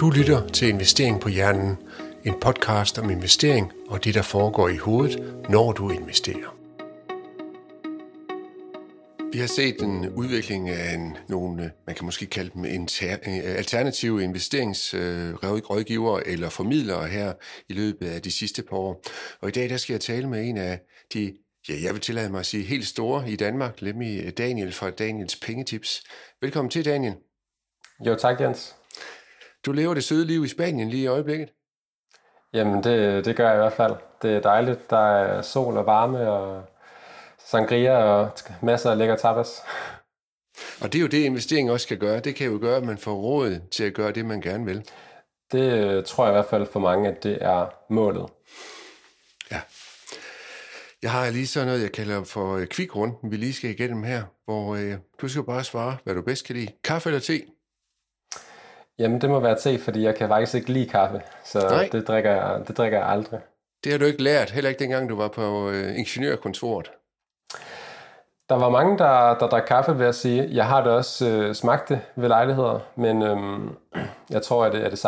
Du lytter til Investering på Hjernen, en podcast om investering og det, der foregår i hovedet, når du investerer. Vi har set en udvikling af en, nogle, man kan måske kalde dem inter, alternative investeringsrådgivere eller formidlere her i løbet af de sidste par år. Og i dag der skal jeg tale med en af de, ja, jeg vil tillade mig at sige, helt store i Danmark, nemlig Daniel fra Daniels Pengetips. Velkommen til, Daniel. Jo, tak Jens. Du lever det søde liv i Spanien lige i øjeblikket. Jamen, det, det gør jeg i hvert fald. Det er dejligt. Der er sol og varme og sangria og masser af lækker tapas. Og det er jo det, investering også skal gøre. Det kan jo gøre, at man får råd til at gøre det, man gerne vil. Det øh, tror jeg i hvert fald for mange, at det er målet. Ja. Jeg har lige sådan noget, jeg kalder for øh, kvikrunden, vi lige skal igennem her, hvor øh, du skal bare svare, hvad du bedst kan lide. Kaffe eller te? Jamen, det må være te, fordi jeg kan faktisk ikke lide kaffe, så Nej. det drikker, jeg, det drikker jeg aldrig. Det har du ikke lært, heller ikke dengang du var på øh, ingeniørkontoret. Der var mange, der, der drak kaffe, vil jeg sige. Jeg har det også øh, smagt det ved lejligheder, men øhm, jeg tror, at det er det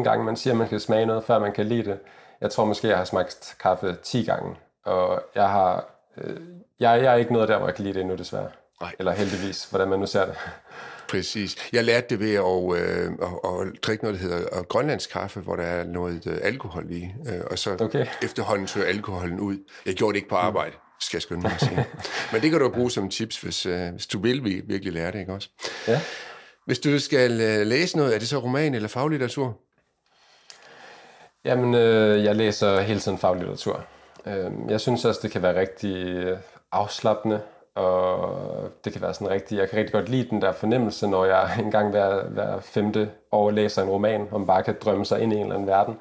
16-17 gange, man siger, at man skal smage noget, før man kan lide det. Jeg tror måske, jeg har smagt kaffe 10 gange, og jeg har... Øh, jeg, jeg er ikke noget der, hvor jeg kan lide det endnu, desværre. Nej. Eller heldigvis, hvordan man nu ser det. Præcis. Jeg lærte det ved at, øh, at, at drikke noget, der hedder grønlandsk kaffe, hvor der er noget øh, alkohol i, øh, og så okay. efterhånden tør alkoholen ud. Jeg gjorde det ikke på arbejde, skal jeg skynde mig at sige. Men det kan du bruge som tips, hvis, øh, hvis du vil virkelig lære det, ikke også? Ja. Hvis du skal øh, læse noget, er det så roman eller faglitteratur? Jamen, øh, jeg læser hele tiden faglitteratur. Øh, jeg synes også, det kan være rigtig øh, afslappende og det kan være sådan rigtig, jeg kan rigtig godt lide den der fornemmelse, når jeg engang hver, hver femte år læser en roman, om bare kan drømme sig ind i en eller anden verden.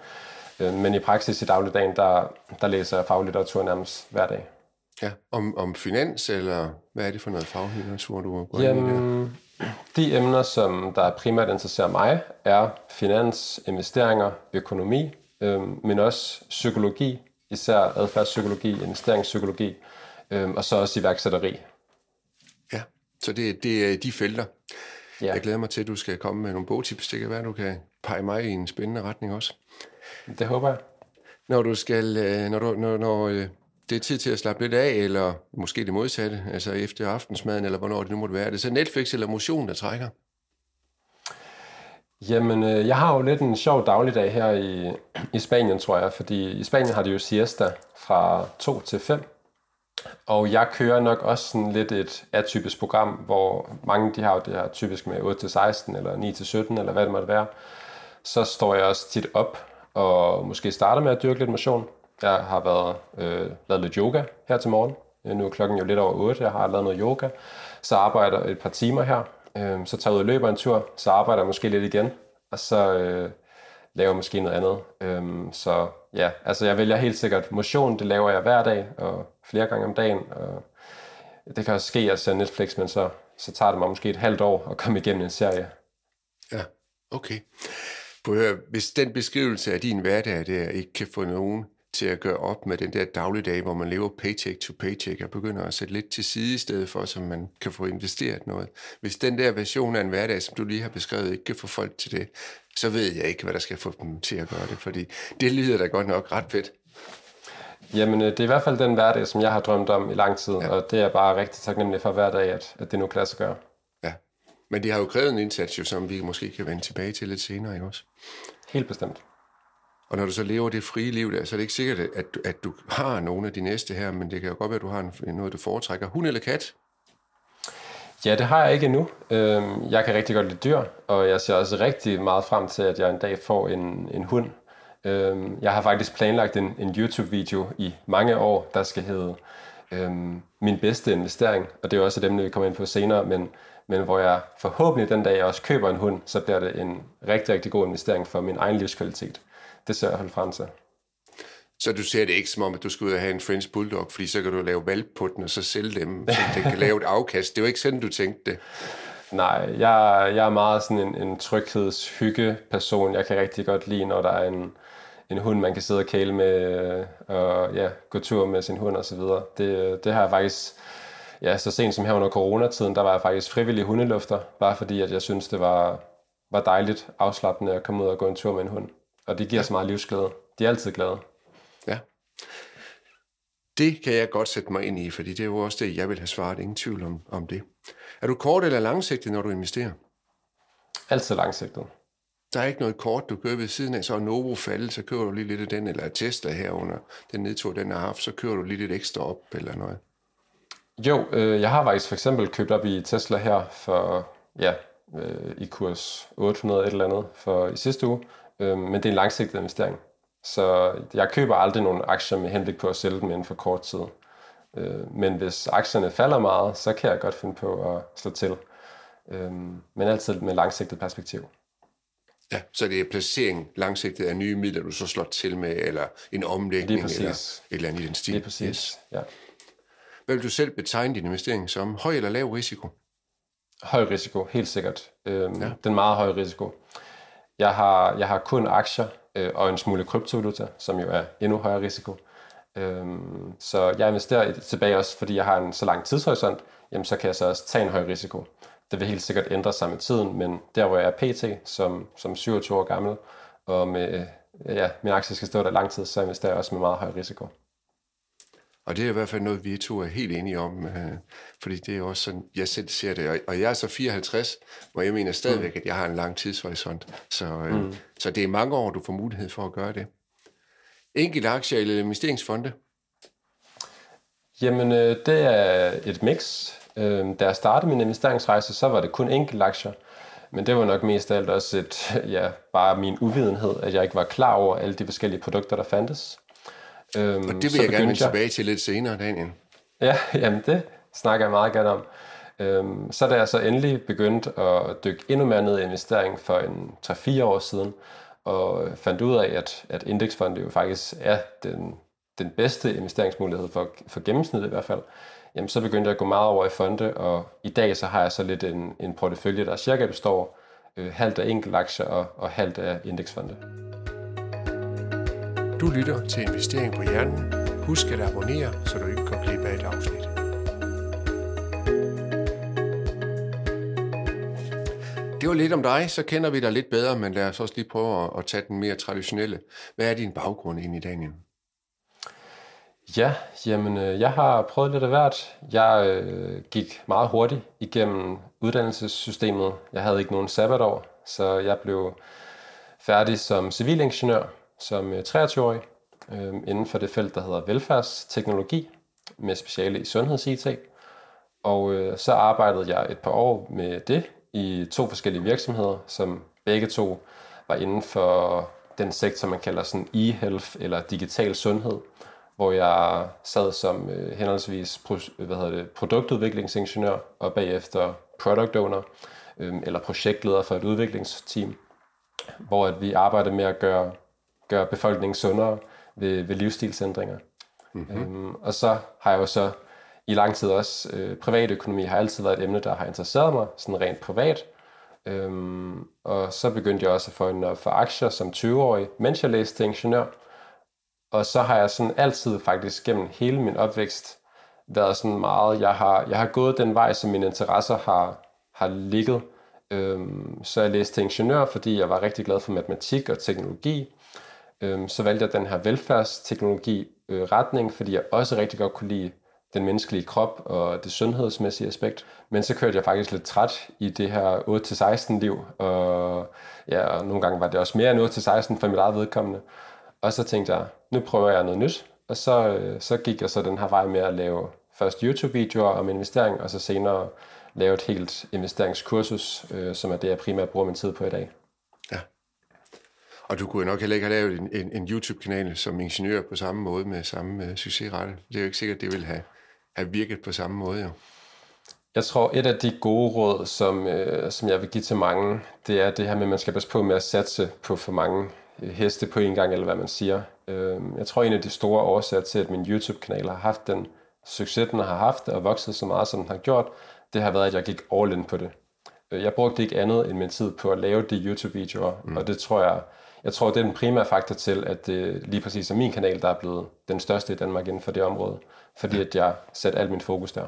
Øh, men i praksis i dagligdagen, der, der læser jeg faglitteratur nærmest hver dag. Ja, om, om finans, eller hvad er det for noget faglitteratur, du går Jamen, de emner, som der primært interesserer mig, er finans, investeringer, økonomi, øh, men også psykologi, især adfærdspsykologi, investeringspsykologi, øhm, og så også iværksætteri. Ja, så det, det er de felter. Ja. Jeg glæder mig til, at du skal komme med nogle bogtips. Det kan være, at du kan pege mig i en spændende retning også. Det håber jeg. Når du skal, øh, når, du, når, når øh, det er tid til at slappe lidt af, eller måske det modsatte, altså efter aftensmaden, eller hvornår det nu måtte være, er det så Netflix eller motion, der trækker? Jamen, øh, jeg har jo lidt en sjov dagligdag her i, i Spanien, tror jeg, fordi i Spanien har de jo siesta fra 2 til 5, og jeg kører nok også sådan lidt et atypisk program, hvor mange de har jo det her typisk med 8-16 eller 9-17 eller hvad det måtte være. Så står jeg også tit op og måske starter med at dyrke lidt motion. Jeg har været, øh, lavet lidt yoga her til morgen. Øh, nu er klokken jo lidt over 8, jeg har lavet noget yoga. Så arbejder et par timer her. Øh, så tager jeg ud og løber en tur, så arbejder jeg måske lidt igen. Og så øh, laver måske noget andet. Øh, så ja, altså jeg vælger helt sikkert motion, det laver jeg hver dag og flere gange om dagen. Og det kan også ske, at jeg ser Netflix, men så, så tager det mig måske et halvt år at komme igennem en serie. Ja, okay. Høre, hvis den beskrivelse af din hverdag der ikke kan få nogen til at gøre op med den der dagligdag, hvor man lever paycheck to paycheck og begynder at sætte lidt til side i stedet for, så man kan få investeret noget. Hvis den der version af en hverdag, som du lige har beskrevet, ikke kan få folk til det, så ved jeg ikke, hvad der skal få dem til at gøre det, fordi det lyder da godt nok ret fedt. Jamen, øh, det er i hvert fald den hverdag, som jeg har drømt om i lang tid, ja. og det er bare rigtig taknemmelig for hver dag, at, at det nu kan lade sig gøre. Ja, men det har jo krævet en indsats, jo, som vi måske kan vende tilbage til lidt senere, ikke også? Helt bestemt. Og når du så lever det frie liv der, så er det ikke sikkert, at, at du har nogle af de næste her, men det kan jo godt være, at du har noget, du foretrækker. Hund eller kat? Ja, det har jeg ikke endnu. Øhm, jeg kan rigtig godt lide dyr, og jeg ser også rigtig meget frem til, at jeg en dag får en, en hund. Øhm, jeg har faktisk planlagt en, en YouTube-video i mange år, der skal hedde øhm, Min bedste investering, og det er også et emne, vi kommer ind på senere, men, men hvor jeg forhåbentlig den dag, jeg også køber en hund, så bliver det en rigtig, rigtig god investering for min egen livskvalitet det ser jeg holde frem til. Så du ser det ikke som om, at du skal ud og have en French Bulldog, fordi så kan du lave valp på den, og så sælge dem, så den kan lave et afkast. Det var ikke sådan, du tænkte det. Nej, jeg, jeg er meget sådan en, en tryghedshygge person. Jeg kan rigtig godt lide, når der er en, en hund, man kan sidde og kæle med, og ja, gå tur med sin hund osv. Det, det har jeg faktisk, ja, så sent som her under coronatiden, der var jeg faktisk frivillig hundelufter, bare fordi at jeg synes, det var, var dejligt afslappende at komme ud og gå en tur med en hund. Og det giver så meget livsglæde. De er altid glade. Ja. Det kan jeg godt sætte mig ind i, fordi det er jo også det, jeg vil have svaret. Ingen tvivl om, om det. Er du kort eller langsigtet, når du investerer? Altid langsigtet. Der er ikke noget kort, du kører ved siden af, så er Novo faldet, så kører du lige lidt af den, eller Tesla herunder, den nedtur, den har haft, så kører du lige lidt ekstra op, eller noget. Jo, øh, jeg har faktisk for eksempel købt op i Tesla her for, ja, øh, i kurs 800 et eller andet for i sidste uge, øh, men det er en langsigtet investering. Så jeg køber aldrig nogen aktier med henblik på at sælge dem inden for kort tid. Øh, men hvis aktierne falder meget, så kan jeg godt finde på at slå til. Øh, men altid med langsigtet perspektiv. Ja, så det er placering langsigtet af nye midler, du så slår til med, eller en omlægning, eller et eller andet i den stil. Det er præcis, yes. ja. Hvad vil du selv betegne din investering som? Høj eller lav risiko? Høj risiko, helt sikkert. Øhm, ja. Den meget høj risiko. Jeg har, jeg har kun aktier øh, og en smule kryptovaluta, som jo er endnu højere risiko. Øhm, så jeg investerer tilbage også, fordi jeg har en så lang tidshorisont, jamen så kan jeg så også tage en høj risiko. Det vil helt sikkert ændre sig med tiden, men der hvor jeg er pt. som, som 27 år gammel, og med, ja, min aktie skal stå der lang tid, så investerer jeg også med meget høj risiko. Og det er i hvert fald noget, vi to er helt enige om, øh, fordi det er også sådan, jeg selv ser det. Og, og jeg er så 54, hvor jeg mener stadigvæk, mm. at jeg har en lang tidshorisont. Så, øh, mm. så det er mange år, du får mulighed for at gøre det. Enkelt aktier eller investeringsfonde? Jamen, øh, det er et mix. Øh, da jeg startede min investeringsrejse, så var det kun enkelt aktier. Men det var nok mest af alt også et, ja, bare min uvidenhed, at jeg ikke var klar over alle de forskellige produkter, der fandtes. Øhm, og det vil jeg gerne vende tilbage til lidt senere, Daniel. Ja, jamen det snakker jeg meget gerne om. Øhm, så da jeg så endelig begyndt at dykke endnu mere ned i investering for en 3-4 år siden, og fandt ud af, at, at indeksfonde jo faktisk er den, den bedste investeringsmulighed for, for gennemsnittet i hvert fald, jamen så begyndte jeg at gå meget over i fonde, og i dag så har jeg så lidt en, en portefølje, der cirka består øh, halvt af enkelt aktier og, og halvt af indeksfonde. Du lytter til Investering på Hjernen. Husk at abonnere, så du ikke går glip af et afsnit. Det var lidt om dig, så kender vi dig lidt bedre, men lad os også lige prøve at, tage den mere traditionelle. Hvad er din baggrund ind i Daniel? Ja, jamen øh, jeg har prøvet lidt af hvert. Jeg øh, gik meget hurtigt igennem uddannelsessystemet. Jeg havde ikke nogen sabbatår, så jeg blev færdig som civilingeniør som 23-årig øh, øhm, inden for det felt, der hedder velfærdsteknologi med speciale i sundheds-IT. Og øh, så arbejdede jeg et par år med det i to forskellige virksomheder, som begge to var inden for den sektor, man kalder sådan e-health eller digital sundhed, hvor jeg sad som øh, henholdsvis pro, hvad hedder det, produktudviklingsingeniør og bagefter product owner øh, eller projektleder for et udviklingsteam, hvor at vi arbejdede med at gøre gøre befolkningen sundere ved, ved livsstilsændringer. Mm-hmm. Øhm, og så har jeg jo så i lang tid også, øh, privatøkonomi har altid været et emne, der har interesseret mig, sådan rent privat. Øhm, og så begyndte jeg også at få en for aktier som 20-årig, mens jeg læste til ingeniør. Og så har jeg sådan altid faktisk gennem hele min opvækst været sådan meget, jeg har, jeg har gået den vej, som mine interesser har, har ligget. Øhm, så jeg læste til ingeniør, fordi jeg var rigtig glad for matematik og teknologi øh, så valgte jeg den her velfærdsteknologi øh, retning, fordi jeg også rigtig godt kunne lide den menneskelige krop og det sundhedsmæssige aspekt. Men så kørte jeg faktisk lidt træt i det her 8-16 liv, og, ja, og nogle gange var det også mere end 8-16 for mit eget vedkommende. Og så tænkte jeg, nu prøver jeg noget nyt, og så, øh, så gik jeg så den her vej med at lave først YouTube-videoer om investering, og så senere lave et helt investeringskursus, øh, som er det, jeg primært bruger min tid på i dag. Og du kunne nok heller ikke have lavet en, en, en YouTube-kanal som ingeniør på samme måde med samme uh, succesrette. Det er jo ikke sikkert, at det ville have, have virket på samme måde. Jo. Jeg tror, et af de gode råd, som, øh, som jeg vil give til mange, det er det her med, at man skal passe på med at satse på for mange øh, heste på en gang, eller hvad man siger. Øh, jeg tror, en af de store årsager til, at min YouTube-kanal har haft den succes, den har haft, og vokset så meget, som den har gjort, det har været, at jeg gik all in på det. Øh, jeg brugte ikke andet end min tid på at lave de YouTube-videoer, mm. og det tror jeg jeg tror, det er den primære faktor til, at det lige præcis er min kanal, der er blevet den største i Danmark inden for det område. Fordi at jeg sætter alt min fokus der.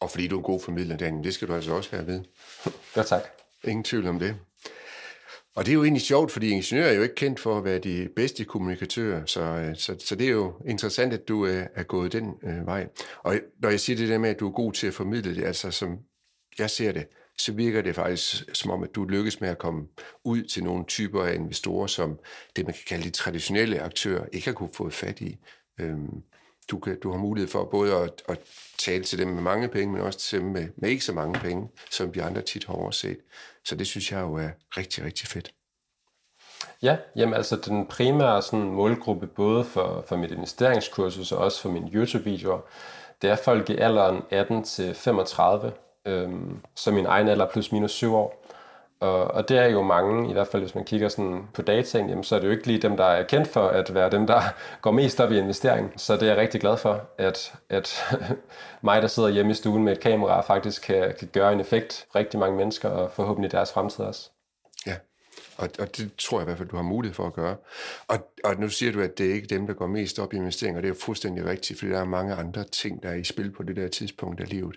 Og fordi du er god formidler, Daniel, det skal du altså også have ved. Ja, tak. Ingen tvivl om det. Og det er jo egentlig sjovt, fordi ingeniører er jo ikke kendt for at være de bedste kommunikatører, så, øh, så, så det er jo interessant, at du øh, er gået den øh, vej. Og når jeg siger det der med, at du er god til at formidle det, altså som jeg ser det, så virker det faktisk som om, at du lykkes med at komme ud til nogle typer af investorer, som det, man kan kalde de traditionelle aktører, ikke har kunne få fat i. Øhm, du, kan, du har mulighed for både at, at tale til dem med mange penge, men også til dem med, med ikke så mange penge, som vi andre tit har overset. Så det synes jeg jo er rigtig, rigtig fedt. Ja, jamen altså den primære sådan, målgruppe, både for, for mit investeringskursus og også for mine YouTube-videoer, det er folk i alderen 18 til 35, øhm, som min egen alder plus minus 7 år. Og, og det er jo mange, i hvert fald hvis man kigger sådan på dataen, jamen, så er det jo ikke lige dem, der er kendt for at være dem, der går mest op i investering. Så det er jeg rigtig glad for, at, at mig, der sidder hjemme i stuen med et kamera, faktisk kan, kan gøre en effekt for rigtig mange mennesker, og forhåbentlig deres fremtid også. Ja, og, og det tror jeg i hvert fald, du har mulighed for at gøre. Og, og nu siger du, at det er ikke dem, der går mest op i investeringer, og det er jo fuldstændig rigtigt, fordi der er mange andre ting, der er i spil på det der tidspunkt af livet.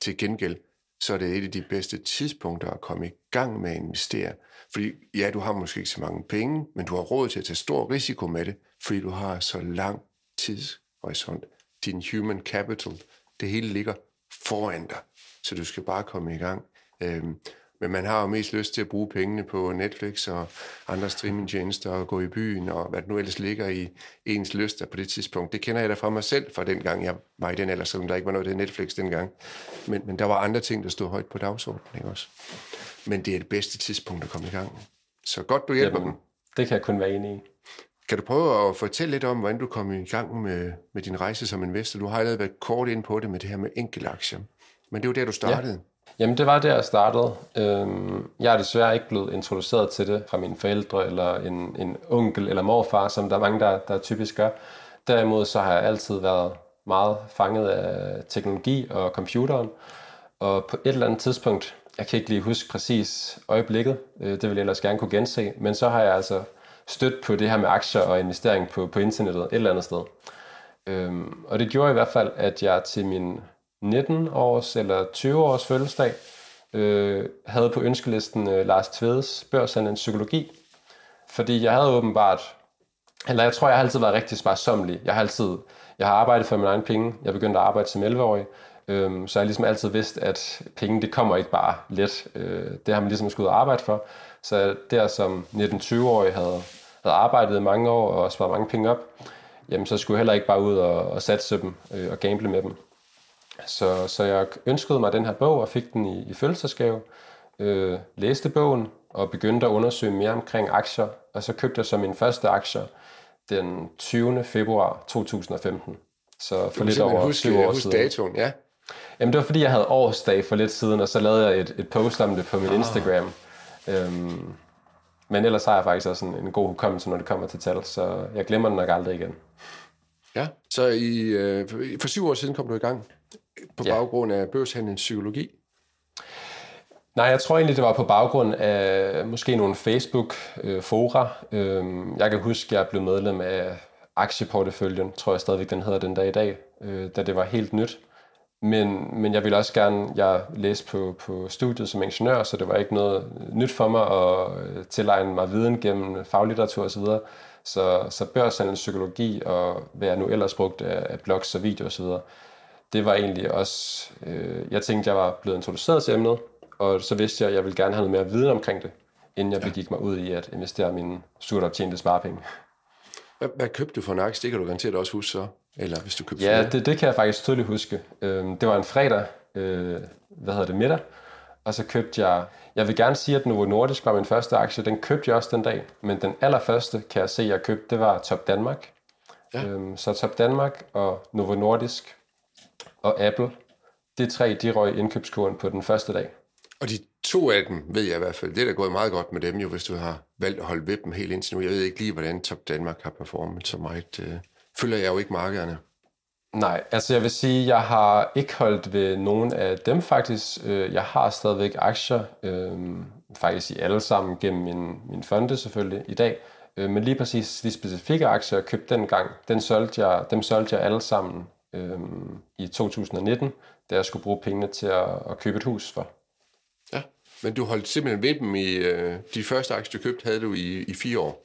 Til gengæld, så er det et af de bedste tidspunkter at komme i gang med at investere. Fordi ja, du har måske ikke så mange penge, men du har råd til at tage stor risiko med det, fordi du har så lang tidshorisont. Din human capital, det hele ligger foran dig, så du skal bare komme i gang. Øhm, men man har jo mest lyst til at bruge pengene på Netflix og andre streamingtjenester og gå i byen og hvad det nu ellers ligger i ens lyster på det tidspunkt. Det kender jeg da fra mig selv fra den gang, jeg var i den alder, selvom der ikke var noget af Netflix dengang. Men, men der var andre ting, der stod højt på dagsordenen ikke også. Men det er det bedste tidspunkt at komme i gang. Så godt, du hjælper Jamen, dem. Det kan jeg kun være enig i. Kan du prøve at fortælle lidt om, hvordan du kom i gang med, med din rejse som investor? Du har allerede været kort ind på det med det her med enkelaktier. Men det var der, du startede. Ja. Jamen, det var der, jeg startede. Øhm, jeg er desværre ikke blevet introduceret til det fra mine forældre, eller en, en onkel eller morfar, som der er mange, der, der typisk gør. Derimod så har jeg altid været meget fanget af teknologi og computeren. Og på et eller andet tidspunkt, jeg kan ikke lige huske præcis øjeblikket, øh, det vil jeg ellers gerne kunne gense, men så har jeg altså stødt på det her med aktier og investering på, på internettet et eller andet sted. Øhm, og det gjorde i hvert fald, at jeg til min 19 års eller 20 års fødselsdag, øh, havde på ønskelisten øh, Lars Tvedes børshandel psykologi. Fordi jeg havde åbenbart, eller jeg tror, jeg har altid været rigtig sparsomlig. Jeg har altid, jeg har arbejdet for min egen penge. Jeg begyndte at arbejde som 11-årig. Øh, så jeg har ligesom altid vidst, at penge, det kommer ikke bare let. Øh, det har man ligesom skulle arbejde for. Så der som 19-20-årig havde, havde arbejdet mange år og sparet mange penge op, jamen så skulle jeg heller ikke bare ud og, og satse dem øh, og gamble med dem. Så, så jeg ønskede mig den her bog og fik den i, i fødselsdagsgave, øh, læste bogen og begyndte at undersøge mere omkring aktier, og så købte jeg så min første aktier den 20. februar 2015. Så for lidt over huske, 20 år huske siden. datoen, ja. Jamen det var fordi, jeg havde årsdag for lidt siden, og så lavede jeg et, et post om det på min ah. Instagram. Øhm, men ellers har jeg faktisk også en, en god hukommelse, når det kommer til tal, så jeg glemmer den nok aldrig igen. Ja, så i, øh, for syv år siden kom du i gang på ja. baggrund af børshandelens psykologi? Nej, jeg tror egentlig, det var på baggrund af måske nogle Facebook-fora. Øhm, jeg kan huske, at jeg blev medlem af aktieporteføljen, tror jeg stadigvæk, den hedder den dag i dag, øh, da det var helt nyt. Men, men jeg ville også gerne, jeg læste på, på studiet som ingeniør, så det var ikke noget nyt for mig at øh, tilegne mig viden gennem faglitteratur osv. Så, så børshandelens psykologi og hvad jeg nu ellers brugte af blogs og videoer osv., det var egentlig også, øh, jeg tænkte, jeg var blevet introduceret til emnet, og så vidste jeg, at jeg ville gerne have noget mere viden omkring det, inden jeg ja. begik mig ud i at investere mine surt optjente sparepenge. Hvad, hvad købte du for en aktie? Det kan du garanteret også huske så. Eller hvis du købte Ja, det, det kan jeg faktisk tydeligt huske. Øhm, det var en fredag, øh, hvad hedder det, middag, og så købte jeg, jeg vil gerne sige, at Novo Nordisk var min første aktie, den købte jeg også den dag, men den allerførste, kan jeg se, jeg købte, det var Top Danmark. Ja. Øhm, så Top Danmark og Novo Nordisk og Apple, det tre, de røg indkøbskuren på den første dag. Og de to af dem, ved jeg i hvert fald, det er da gået meget godt med dem jo, hvis du har valgt at holde ved dem helt indtil nu. Jeg ved ikke lige, hvordan Top Danmark har performet så meget. Øh, følger jeg jo ikke markederne. Nej, altså jeg vil sige, jeg har ikke holdt ved nogen af dem faktisk. Øh, jeg har stadigvæk aktier, øh, faktisk i alle sammen gennem min, min fonde selvfølgelig i dag. Øh, men lige præcis de specifikke aktier, jeg købte dengang, den solgte jeg, dem solgte jeg alle sammen øh, i 2019, da jeg skulle bruge pengene til at, at købe et hus for. Ja, Men du holdt simpelthen ved dem i... Øh, de første aktier, du købte, havde du i, i fire år.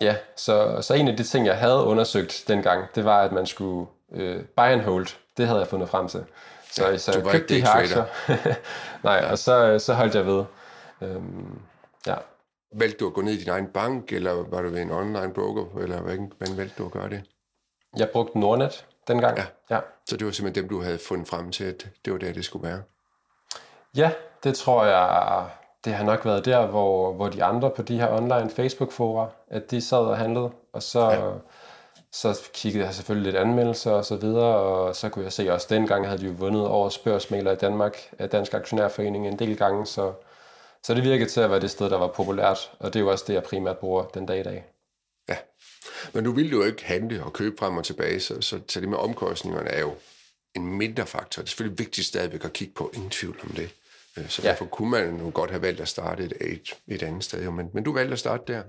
Ja, så, så en af de ting, jeg havde undersøgt dengang, det var, at man skulle øh, buy and hold. Det havde jeg fundet frem til. Så, ja, så jeg købte de her aktier. Nej, ja. og så, så holdt jeg ved. Øhm, ja. Valgte du at gå ned i din egen bank, eller var du ved en online broker, eller hvordan, valgte du at gøre det? Jeg brugte Nordnet dengang. Ja. ja. Så det var simpelthen dem, du havde fundet frem til, at det var der, det skulle være? Ja, det tror jeg, det har nok været der, hvor, hvor de andre på de her online Facebook-fora, at de sad og handlede, og så, ja. så kiggede jeg selvfølgelig lidt anmeldelser og så videre, og så kunne jeg se også dengang havde de jo vundet over spørgsmåler i Danmark af Dansk Aktionærforening en del gange, så, så det virkede til at være det sted, der var populært, og det er jo også det, jeg primært bruger den dag i dag. Men nu vil du jo ikke handle og købe frem og tilbage, så, så, så det med omkostningerne er jo en mindre faktor. Det er selvfølgelig vigtigt stadigvæk at kigge på, ingen tvivl om det. Øh, så ja. derfor kunne man jo godt have valgt at starte et, et, et andet sted. Men, men du valgte at starte der.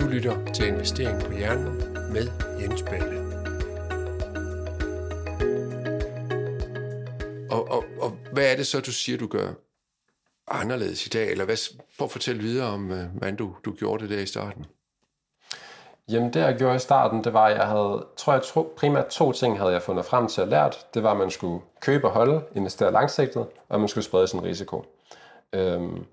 Du lytter til Investering på Hjernen med Jens Balle. Og, og, og hvad er det så, du siger, du gør anderledes i dag? Eller hvad, prøv at fortælle videre om, øh, hvordan du, du gjorde det der i starten. Jamen det jeg gjorde i starten, det var, at jeg havde, tror jeg to, primært to ting havde jeg fundet frem til at lært. Det var, at man skulle købe og holde, investere langsigtet, og man skulle sprede sin risiko. Øhm,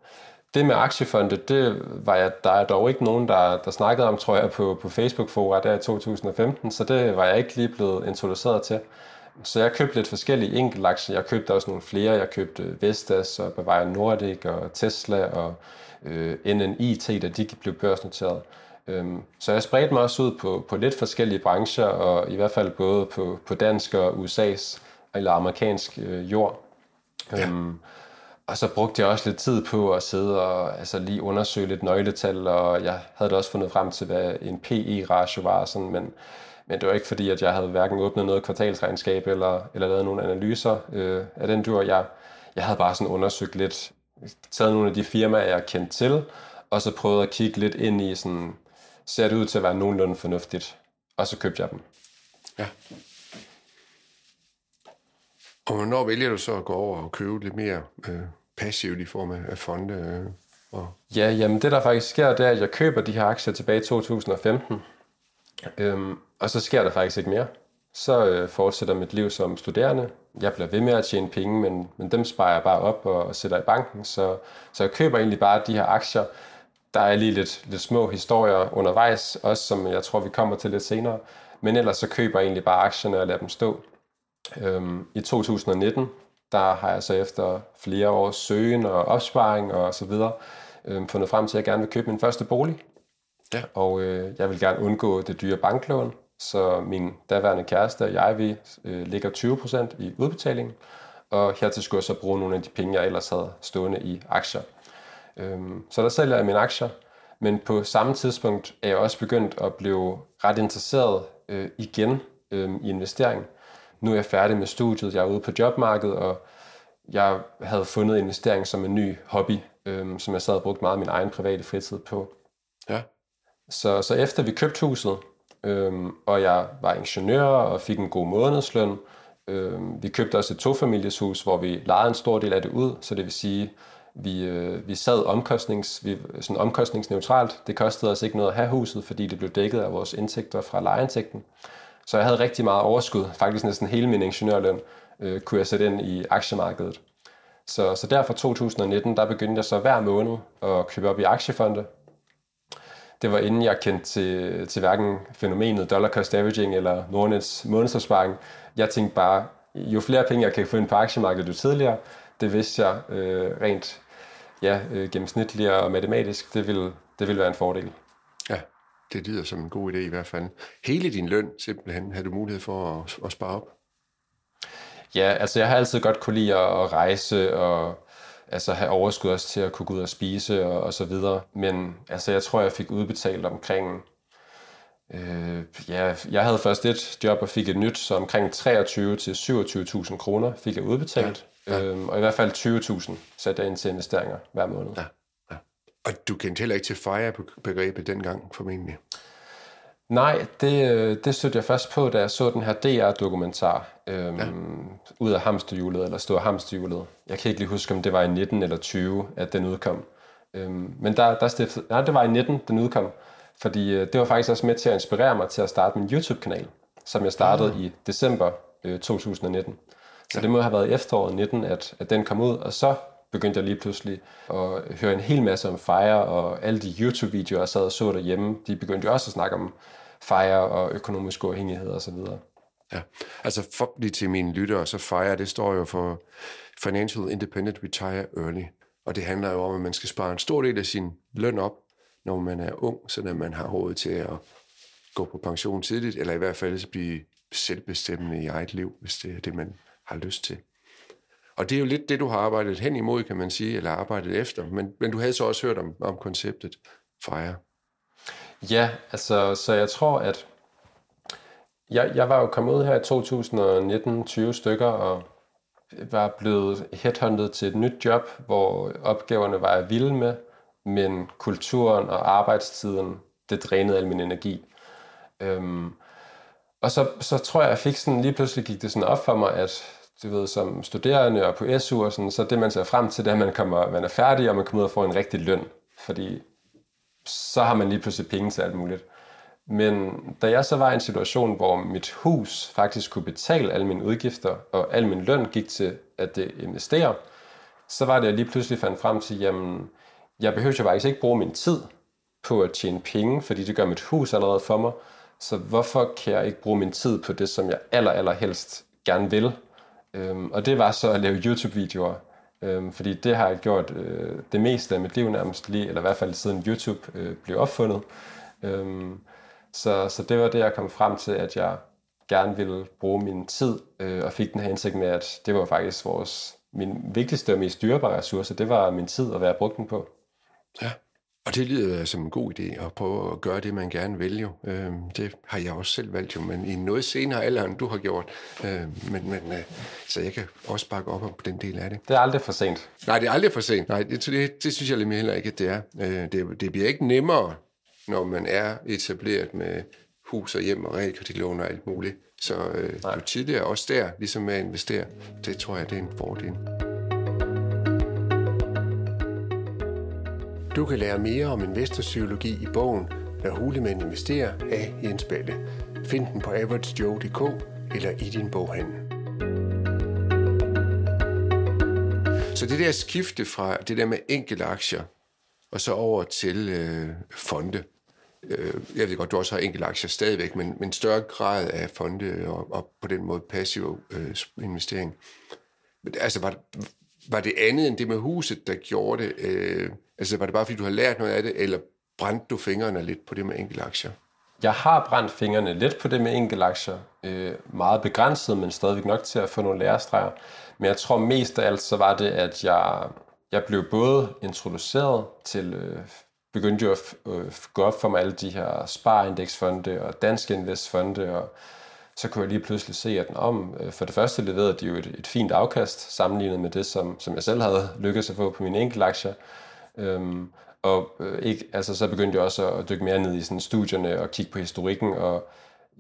det med aktiefonde, det var jeg, der er dog ikke nogen, der, der snakkede om, tror jeg, på, på Facebook-fora der i 2015, så det var jeg ikke lige blevet introduceret til. Så jeg købte lidt forskellige enkeltaktier. Jeg købte også nogle flere. Jeg købte Vestas og Bavaria Nordic og Tesla og øh, NNIT, da de blev børsnoteret. Øhm, så jeg spredte mig også ud på, på lidt forskellige brancher, og i hvert fald både på, på dansk og USA's eller amerikansk øh, jord. Ja. Øhm, og så brugte jeg også lidt tid på at sidde og altså, lige undersøge lidt nøgletal, og jeg havde da også fundet frem til, hvad en PE-ratio var, sådan, men, men det var ikke fordi, at jeg havde hverken åbnet noget kvartalsregnskab eller, eller lavet nogle analyser øh, af den dur. Jeg, jeg havde bare sådan undersøgt lidt, taget nogle af de firmaer, jeg kendte til, og så prøvet at kigge lidt ind i sådan, ser det ud til at være nogenlunde fornuftigt. Og så købte jeg dem. Ja. Og hvornår vælger du så at gå over og købe lidt mere øh, passivt i form af fonde? Øh, og... Ja, jamen det der faktisk sker, det er, at jeg køber de her aktier tilbage i 2015. Øhm, og så sker der faktisk ikke mere. Så øh, fortsætter mit liv som studerende. Jeg bliver ved med at tjene penge, men, men dem sparer jeg bare op og, og sætter i banken. Så, så jeg køber egentlig bare de her aktier, der er lige lidt, lidt små historier undervejs, også som jeg tror, vi kommer til lidt senere. Men ellers så køber jeg egentlig bare aktierne og lader dem stå. Øhm, I 2019, der har jeg så efter flere års søgen og opsparing og så videre, øhm, fundet frem til, at jeg gerne vil købe min første bolig. Ja. Og øh, jeg vil gerne undgå det dyre banklån, så min daværende kæreste og jeg, vi øh, ligger 20% i udbetalingen. Og hertil skulle jeg så bruge nogle af de penge, jeg ellers havde stående i aktier. Øhm, så der sælger jeg mine aktier, men på samme tidspunkt er jeg også begyndt at blive ret interesseret øh, igen øh, i investering. Nu er jeg færdig med studiet, jeg er ude på jobmarkedet, og jeg havde fundet investering som en ny hobby, øh, som jeg sad og brugte meget af min egen private fritid på. Ja. Så, så efter vi købte huset, øhm, og jeg var ingeniør og fik en god månedsløn, øhm, vi købte også et tofamilieshus, hvor vi lejede en stor del af det ud, så det vil sige, vi, øh, vi sad omkostnings, vi, sådan omkostningsneutralt. Det kostede os ikke noget at have huset, fordi det blev dækket af vores indtægter fra lejeindtægten. Så jeg havde rigtig meget overskud. Faktisk næsten hele min ingeniørløn øh, kunne jeg sætte ind i aktiemarkedet. Så, så der fra 2019, der begyndte jeg så hver måned at købe op i aktiefonde. Det var inden jeg kendte til, til hverken fænomenet dollar cost averaging eller Nordnets månedsopsparing. Jeg tænkte bare, jo flere penge jeg kan få ind på aktiemarkedet, jo tidligere. Det vidste jeg øh, rent ja, øh, gennemsnitligt og matematisk, det vil, det vil være en fordel. Ja, det lyder som en god idé i hvert fald. Hele din løn simpelthen, har du mulighed for at, at spare op? Ja, altså jeg har altid godt kunne lide at rejse og altså have overskud også til at kunne gå ud og spise og, og så videre. Men altså jeg tror, jeg fik udbetalt omkring Øh, ja, jeg havde først et job og fik et nyt, så omkring 23 til 27.000 kroner fik jeg udbetalt. Ja, ja. Øhm, og i hvert fald 20.000 satte jeg ind til investeringer hver måned. Ja, ja. Og du kendte heller ikke til FIRE-begrebet dengang, formentlig? Nej, det, øh, det stødte jeg først på, da jeg så den her DR-dokumentar, øhm, ja. ud af hamsterhjulet, eller stå af hamsterhjulet. Jeg kan ikke lige huske, om det var i 19 eller 20, at den udkom. Øhm, men der, der stiftede, nej, det var i 19, den udkom. Fordi øh, det var faktisk også med til at inspirere mig til at starte min YouTube-kanal, som jeg startede mm. i december øh, 2019. Så ja. det må have været i efteråret 19, at, at den kom ud, og så begyndte jeg lige pludselig at høre en hel masse om FIRE, og alle de YouTube-videoer, jeg sad og så derhjemme, de begyndte jo også at snakke om FIRE og økonomisk uafhængighed osv. Ja, altså for lige til mine lyttere, så FIRE, det står jo for Financial Independent Retire Early. Og det handler jo om, at man skal spare en stor del af sin løn op, når man er ung, så man har råd til at gå på pension tidligt, eller i hvert fald blive selvbestemmende i eget liv, hvis det er det, man har lyst til. Og det er jo lidt det, du har arbejdet hen imod, kan man sige, eller arbejdet efter. Men, men du havde så også hørt om, om konceptet FIRE. Ja, altså, så jeg tror, at jeg, jeg var jo kommet ud her i 2019, 20 stykker, og var blevet headhunted til et nyt job, hvor opgaverne var jeg vild med, men kulturen og arbejdstiden, det drænede al min energi. Øhm, og så, så tror jeg, jeg fik sådan, lige pludselig gik det sådan op for mig, at du ved, som studerende og på SU og sådan, så det man ser frem til, det er, at man, kommer, man er færdig, og man kommer ud og får en rigtig løn. Fordi så har man lige pludselig penge til alt muligt. Men da jeg så var i en situation, hvor mit hus faktisk kunne betale alle mine udgifter, og al min løn gik til at det investere, så var det, at jeg lige pludselig fandt frem til, jamen, jeg behøver jo faktisk ikke bruge min tid på at tjene penge, fordi det gør mit hus allerede for mig. Så hvorfor kan jeg ikke bruge min tid på det, som jeg aller, aller helst gerne vil? Øhm, og det var så at lave YouTube-videoer. Øhm, fordi det har jeg gjort øh, det meste af mit liv nærmest lige, eller i hvert fald siden YouTube øh, blev opfundet. Øhm, så, så det var det, jeg kom frem til, at jeg gerne ville bruge min tid, øh, og fik den her indsigt med, at det var faktisk vores, min vigtigste og mest dyrebare ressource, det var min tid at være brugt den på. Ja. Og det lyder som en god idé at prøve at gøre det, man gerne vil jo. Øh, det har jeg også selv valgt jo, men i noget senere alder, end du har gjort. Øh, men, men, øh, så jeg kan også bakke op om den del af det. Det er aldrig for sent. Nej, det er aldrig for sent. Nej, det, det, det synes jeg lidt heller ikke, at det er. Øh, det, det bliver ikke nemmere, når man er etableret med hus og hjem og realkreditlån og alt muligt. Så øh, jo tidligere også der, ligesom med at investere, det tror jeg, det er en fordel. Du kan lære mere om investorpsykologi i bogen Når hulemænd investerer af Jens Balle. Find den på averagejoe.dk eller i din boghandel. Så det der skifte fra det der med enkelte aktier, og så over til øh, fonde. Øh, jeg ved godt, du også har enkelte aktier stadigvæk, men, men større grad af fonde og, og på den måde passiv øh, investering. Men, altså, var, var det andet end det med huset, der gjorde det? Øh, altså var det bare fordi, du har lært noget af det, eller brændte du fingrene lidt på det med enkelte aktier? Jeg har brændt fingrene lidt på det med enkelte aktier. Øh, meget begrænset, men stadigvæk nok til at få nogle lærestreger. Men jeg tror mest af alt, så var det, at jeg, jeg blev både introduceret til, øh, begyndte jo at øh, gå op for mig alle de her sparindeksfonde og danske investfonde og så kunne jeg lige pludselig se, at den om, øh, for det første leverede de jo et, et fint afkast, sammenlignet med det, som, som jeg selv havde lykkedes at få på mine enkelte aktier. Øhm, og øh, ikke, altså, så begyndte jeg også at dykke mere ned i sådan, studierne og kigge på historikken, og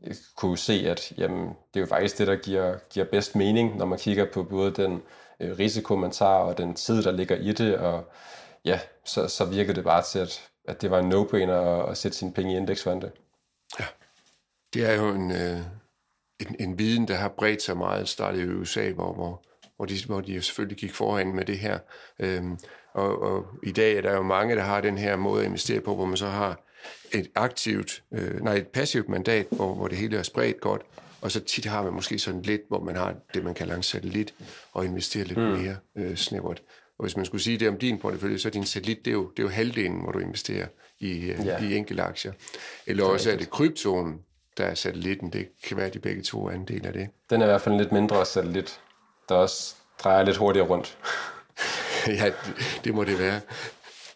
øh, kunne se, at jamen, det er jo faktisk det, der giver, giver bedst mening, når man kigger på både den øh, risiko, man tager, og den tid, der ligger i det, og ja, så, så virkede det bare til, at, at det var en no-brainer at, at sætte sine penge i indeksfonde. Ja, det er jo en, øh, en, en viden, der har bredt sig meget, startede i USA, hvor, hvor, hvor, de, hvor de jo selvfølgelig gik foran med det her. Øhm, og, og i dag er der jo mange, der har den her måde at investere på, hvor man så har et aktivt, øh, nej, et passivt mandat, hvor, hvor det hele er spredt godt, og så tit har man måske sådan lidt, hvor man har det, man kalder en satellit, og investerer lidt mm. mere øh, snævert. Og hvis man skulle sige det om din portefølje, så er din satellit, det er jo, det er jo halvdelen, hvor du investerer i, øh, ja. i enkelte aktier. Eller også er det kryptoen, der er satellitten. Det kan være, at de begge to er en del af det. Den er i hvert fald en lidt mindre satellit, der også drejer lidt hurtigere rundt. ja, det, det må det være.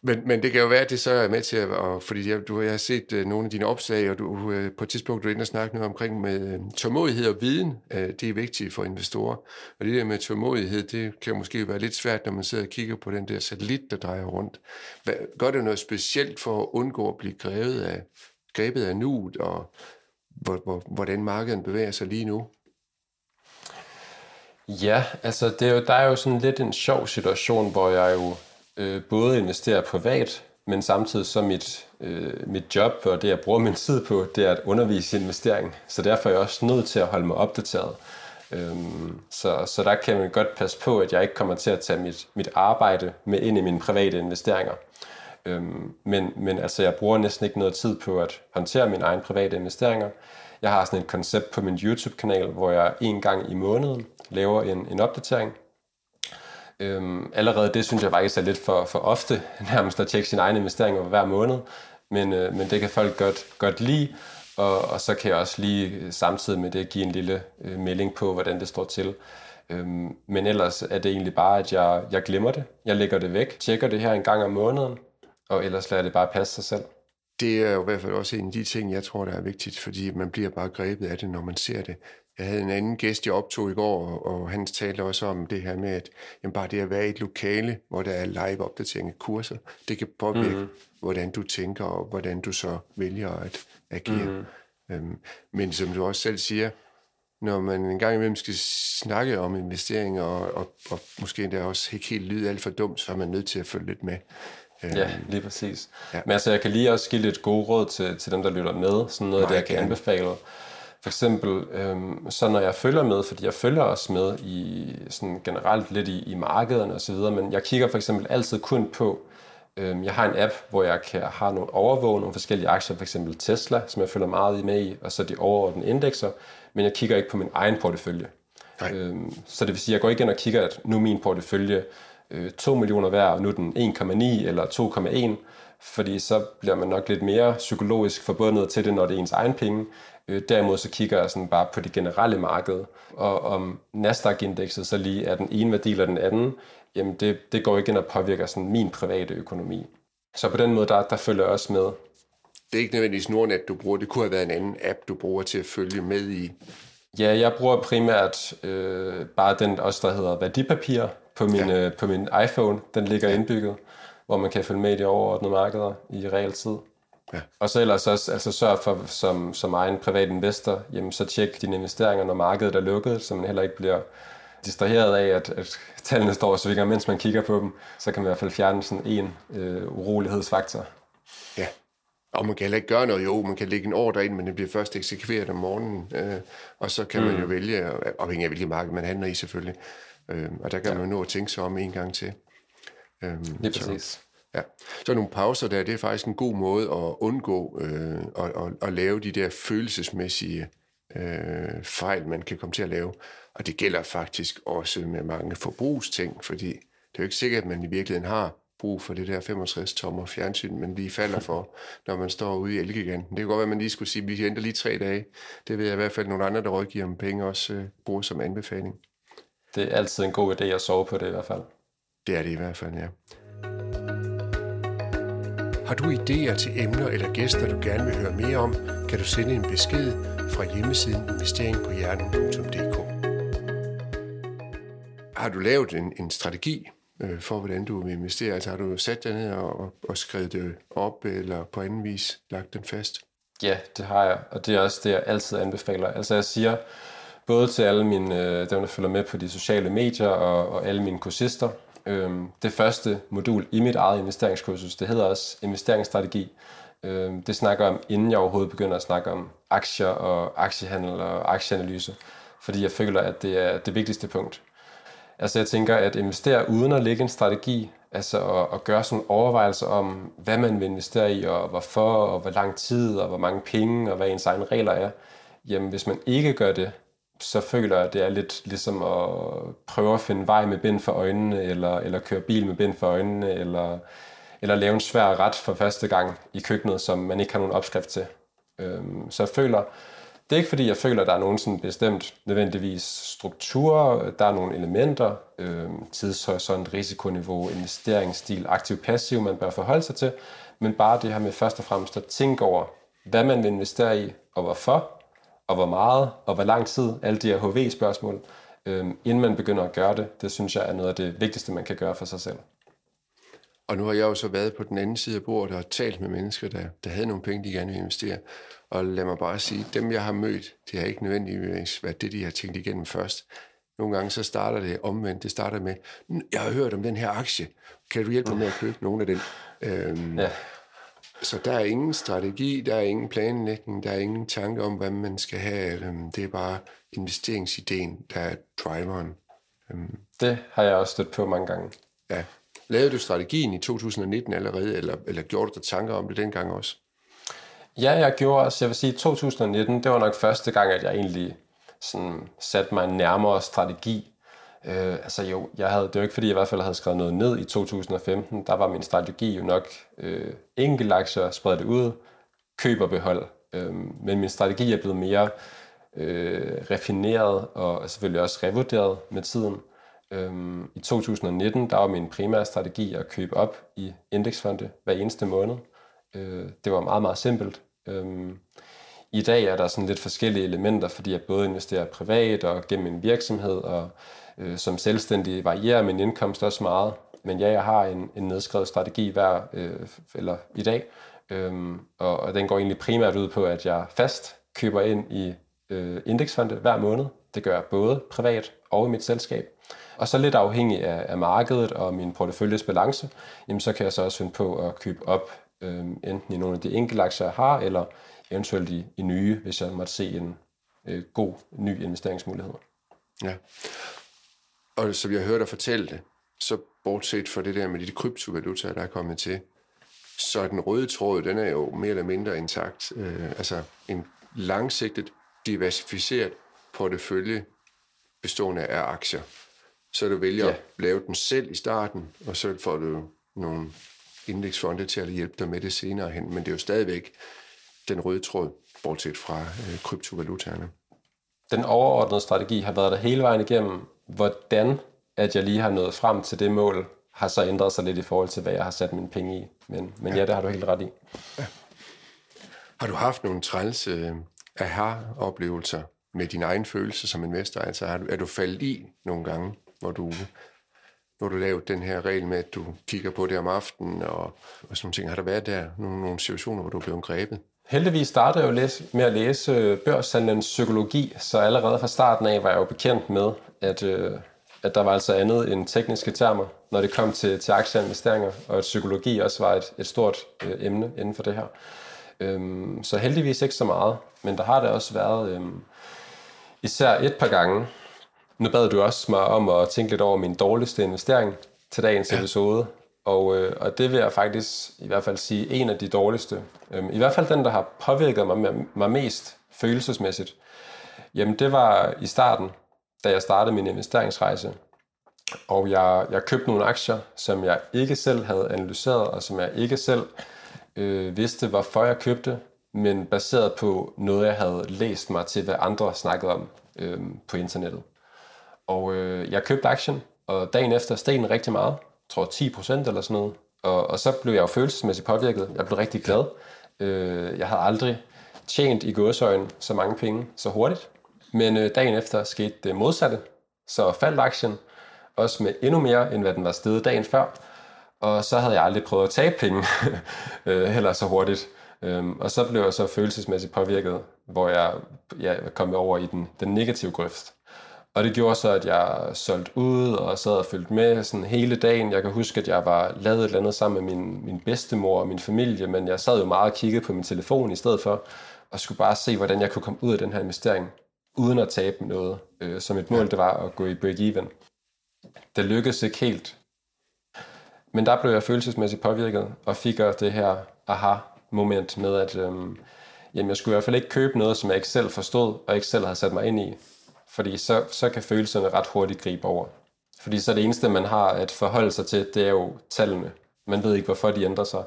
Men, men det kan jo være, at det så er med til at... Og, fordi jeg, du, jeg har set uh, nogle af dine opslag, og du, uh, på et tidspunkt du er inde og snakke noget omkring med uh, tålmodighed og viden. Uh, det er vigtigt for investorer. Og det der med tålmodighed, det kan måske være lidt svært, når man sidder og kigger på den der satellit, der drejer rundt. Hvad, gør det noget specielt for at undgå at blive grevet af grebet af nuet, og hvor, hvor, hvordan markedet bevæger sig lige nu? Ja, altså det er jo, der er jo sådan lidt en sjov situation, hvor jeg jo øh, både investerer privat, men samtidig så mit, øh, mit job og det, jeg bruger min tid på, det er at undervise i investering. Så derfor er jeg også nødt til at holde mig opdateret. Øhm, så, så der kan man godt passe på, at jeg ikke kommer til at tage mit, mit arbejde med ind i mine private investeringer. Øhm, men, men altså, jeg bruger næsten ikke noget tid på at håndtere mine egne private investeringer. Jeg har sådan et koncept på min YouTube-kanal, hvor jeg en gang i måneden laver en, en opdatering. Øhm, allerede det synes jeg faktisk er lidt for, for ofte, nærmest at tjekke sine egne investeringer hver måned. Men, øh, men det kan folk godt, godt lide, og, og så kan jeg også lige øh, samtidig med det give en lille øh, melding på, hvordan det står til. Øhm, men ellers er det egentlig bare, at jeg, jeg glemmer det. Jeg lægger det væk, tjekker det her en gang om måneden, og ellers lader det bare passe sig selv. Det er jo i hvert fald også en af de ting, jeg tror, der er vigtigt, fordi man bliver bare grebet af det, når man ser det. Jeg havde en anden gæst, jeg optog i går, og han talte også om det her med, at jamen bare det at være i et lokale, hvor der er live opdatering af kurser, det kan påvirke, mm-hmm. hvordan du tænker, og hvordan du så vælger at agere. Mm-hmm. Øhm, men som du også selv siger, når man en gang imellem skal snakke om investeringer, og, og, og måske endda også ikke helt lyde alt for dumt, så er man nødt til at følge lidt med. Ja, lige præcis. Ja. Men altså, jeg kan lige også give lidt gode råd til, til dem, der lytter med. Sådan noget, der jeg kan anbefale. For eksempel, øhm, så når jeg følger med, fordi jeg følger også med i sådan generelt lidt i, i markederne osv., men jeg kigger for eksempel altid kun på, øhm, jeg har en app, hvor jeg kan have nogle overvåge nogle forskellige aktier, for eksempel Tesla, som jeg følger meget med i, og så de overordnede indekser, men jeg kigger ikke på min egen portefølje. Øhm, så det vil sige, at jeg går ikke ind og kigger, at nu min portefølje øh, 2 millioner værd, og nu er den 1,9 eller 2,1, fordi så bliver man nok lidt mere psykologisk forbundet til det, når det er ens egen penge. Øh, derimod så kigger jeg sådan bare på det generelle marked, og om Nasdaq-indekset så lige er den ene værdi eller den anden, jamen det, det går ikke ind og påvirker sådan min private økonomi. Så på den måde, der, der følger jeg også med. Det er ikke nødvendigvis Nordnet, du bruger. Det kunne have været en anden app, du bruger til at følge med i. Ja, jeg bruger primært øh, bare den også, der hedder værdipapir på min, ja. øh, på min iPhone. Den ligger ja. indbygget, hvor man kan følge med i de overordnede markeder i realtid. Ja. Og så ellers også altså sørg for, som, som egen privat investor, jamen så tjek dine investeringer, når markedet er lukket, så man heller ikke bliver distraheret af, at, at tallene står og svinger, mens man kigger på dem. Så kan man i hvert fald fjerne sådan en øh, urolighedsfaktor. Ja, og man kan heller ikke gøre noget. Jo, man kan lægge en ordre ind, men det bliver først eksekveret om morgenen. Øh, og så kan mm. man jo vælge, afhængig af hvilket marked man handler i selvfølgelig. Øh, og der kan ja. man nå at tænke sig om en gang til. Øh, Lige præcis. Så, Ja, så nogle pauser der, det er faktisk en god måde at undgå øh, at, at, at lave de der følelsesmæssige øh, fejl, man kan komme til at lave. Og det gælder faktisk også med mange forbrugsting, fordi det er jo ikke sikkert, at man i virkeligheden har brug for det der 65 tommer fjernsyn, men lige falder for, når man står ude i Elgiganten. Det kan godt være, at man lige skulle sige, at vi henter lige tre dage. Det ved jeg i hvert fald, nogle andre, der rådgiver om penge, også øh, bruger som anbefaling. Det er altid en god idé at sove på det i hvert fald. Det er det i hvert fald, ja. Har du idéer til emner eller gæster, du gerne vil høre mere om, kan du sende en besked fra hjemmesiden investeringpohjernen.dk. Har du lavet en, en strategi øh, for, hvordan du vil investere? Altså har du sat dig ned og, og skrevet det op, eller på anden vis lagt den fast? Ja, det har jeg, og det er også det, jeg altid anbefaler. Altså jeg siger, både til alle mine, øh, dem, der følger med på de sociale medier, og, og alle mine kursister, Øhm, det første modul i mit eget investeringskursus, det hedder også investeringsstrategi. Øhm, det snakker om, inden jeg overhovedet begynder at snakke om aktier og aktiehandel og aktieanalyse, fordi jeg føler, at det er det vigtigste punkt. Altså jeg tænker, at investere uden at lægge en strategi, altså at, at gøre sådan overvejelser om, hvad man vil investere i, og hvorfor, og hvor lang tid, og hvor mange penge, og hvad ens egne regler er. Jamen hvis man ikke gør det, så føler jeg, at det er lidt ligesom at prøve at finde vej med bind for øjnene, eller, eller køre bil med bind for øjnene, eller, eller lave en svær ret for første gang i køkkenet, som man ikke har nogen opskrift til. Øhm, så jeg føler, det er ikke fordi, jeg føler, at der er nogen sådan bestemt nødvendigvis struktur, der er nogle elementer, øhm, tidshorisont, risikoniveau, investeringsstil, aktiv-passiv, man bør forholde sig til, men bare det her med først og fremmest at tænke over, hvad man vil investere i, og hvorfor, og hvor meget, og hvor lang tid, alle de her HV-spørgsmål, øh, inden man begynder at gøre det, det synes jeg er noget af det vigtigste, man kan gøre for sig selv. Og nu har jeg jo så været på den anden side af bordet og talt med mennesker, der, der havde nogle penge, de gerne ville investere. Og lad mig bare sige, dem jeg har mødt, det har ikke nødvendigvis været det, de har tænkt igennem først. Nogle gange så starter det omvendt. Det starter med, jeg har hørt om den her aktie. Kan du hjælpe mig med at købe nogle af den? Øhm, ja. Så der er ingen strategi, der er ingen planlægning, der er ingen tanke om, hvad man skal have. Øhm, det er bare investeringsideen, der er driveren. Øhm. Det har jeg også stødt på mange gange. Ja. Lavede du strategien i 2019 allerede, eller, eller gjorde du dig tanker om det dengang også? Ja, jeg gjorde også. Jeg vil sige, 2019, det var nok første gang, at jeg egentlig sådan satte mig nærmere strategi. Øh, altså jo, jeg havde, det var ikke fordi, jeg i hvert fald havde skrevet noget ned i 2015. Der var min strategi jo nok øh, aktier, spred det ud, køb og behold. Øh, men min strategi er blevet mere øh, raffineret og selvfølgelig også revurderet med tiden. Øhm, I 2019 der var min primære strategi at købe op i indeksfonde hver eneste måned. Øh, det var meget, meget simpelt. Øhm, I dag er der sådan lidt forskellige elementer, fordi jeg både investerer privat og gennem min virksomhed, og øh, som selvstændig varierer min indkomst også meget. Men ja, jeg har en, en nedskrevet strategi hver, øh, eller i dag, øhm, og, og den går egentlig primært ud på, at jeg fast køber ind i øh, indeksfonde hver måned. Det gør jeg både privat og i mit selskab. Og så lidt afhængig af, af markedet og min porteføljes balance, jamen så kan jeg så også finde på at købe op øh, enten i nogle af de enkelte aktier, jeg har, eller eventuelt i, i nye, hvis jeg måtte se en øh, god ny investeringsmulighed. Ja. Og som jeg hørte dig fortælle det, så bortset fra det der med de kryptovalutaer, der er kommet til, så den røde tråd, den er jo mere eller mindre intakt. Øh, altså en langsigtet, diversificeret portefølje bestående af aktier. Så du vælger ja. at lave den selv i starten, og så får du nogle indeksfonde til at hjælpe dig med det senere hen. Men det er jo stadigvæk den røde tråd, bortset fra øh, kryptovalutaerne. Den overordnede strategi har været der hele vejen igennem. Hvordan at jeg lige har nået frem til det mål, har så ændret sig lidt i forhold til, hvad jeg har sat mine penge i. Men, men ja, ja det har du helt ret i. Ja. Har du haft nogle træls øh, aha-oplevelser med din egen følelse som investor? Altså er du, er du faldet i nogle gange, hvor du, hvor du lavede den her regel med, at du kigger på det om aftenen og, og sådan nogle ting? Har der været der nogle, nogle situationer, hvor du blev grebet? Heldigvis startede jeg jo lidt med at læse børshandlens psykologi, så allerede fra starten af var jeg jo bekendt med, at, øh, at der var altså andet end tekniske termer, når det kom til, til aktieinvesteringer, og at psykologi også var et, et stort øh, emne inden for det her. Øhm, så heldigvis ikke så meget, men der har det også været øhm, især et par gange. Nu bad du også mig om at tænke lidt over min dårligste investering til dagens ja. episode, og, øh, og det vil jeg faktisk i hvert fald sige en af de dårligste. Øhm, I hvert fald den, der har påvirket mig, mig mest følelsesmæssigt. Jamen det var i starten, da jeg startede min investeringsrejse. Og jeg, jeg købte nogle aktier, som jeg ikke selv havde analyseret, og som jeg ikke selv øh, vidste, hvorfor jeg købte, men baseret på noget, jeg havde læst mig til, hvad andre snakkede om øh, på internettet. Og øh, jeg købte aktien, og dagen efter steg den rigtig meget. Jeg tror 10 procent eller sådan noget. Og, og så blev jeg jo følelsesmæssigt påvirket. Jeg blev rigtig glad. Øh, jeg havde aldrig tjent i gåsøjen så mange penge så hurtigt. Men øh, dagen efter skete det modsatte. Så faldt aktien, også med endnu mere, end hvad den var steget dagen før. Og så havde jeg aldrig prøvet at tabe penge øh, heller så hurtigt. Øhm, og så blev jeg så følelsesmæssigt påvirket, hvor jeg, ja, kom over i den, den negative grøft. Og det gjorde så, at jeg solgte ud og sad og følte med sådan hele dagen. Jeg kan huske, at jeg var lavet et eller andet sammen med min, min bedstemor og min familie, men jeg sad jo meget og kiggede på min telefon i stedet for, og skulle bare se, hvordan jeg kunne komme ud af den her investering, uden at tabe noget. Øh, som et mål, det var at gå i break-even. Det lykkedes ikke helt, men der blev jeg følelsesmæssigt påvirket, og fik det her aha-moment med, at øhm, jamen, jeg skulle i hvert fald ikke købe noget, som jeg ikke selv forstod, og ikke selv havde sat mig ind i. Fordi så, så kan følelserne ret hurtigt gribe over. Fordi så det eneste, man har at forholde sig til, det er jo tallene. Man ved ikke, hvorfor de ændrer sig.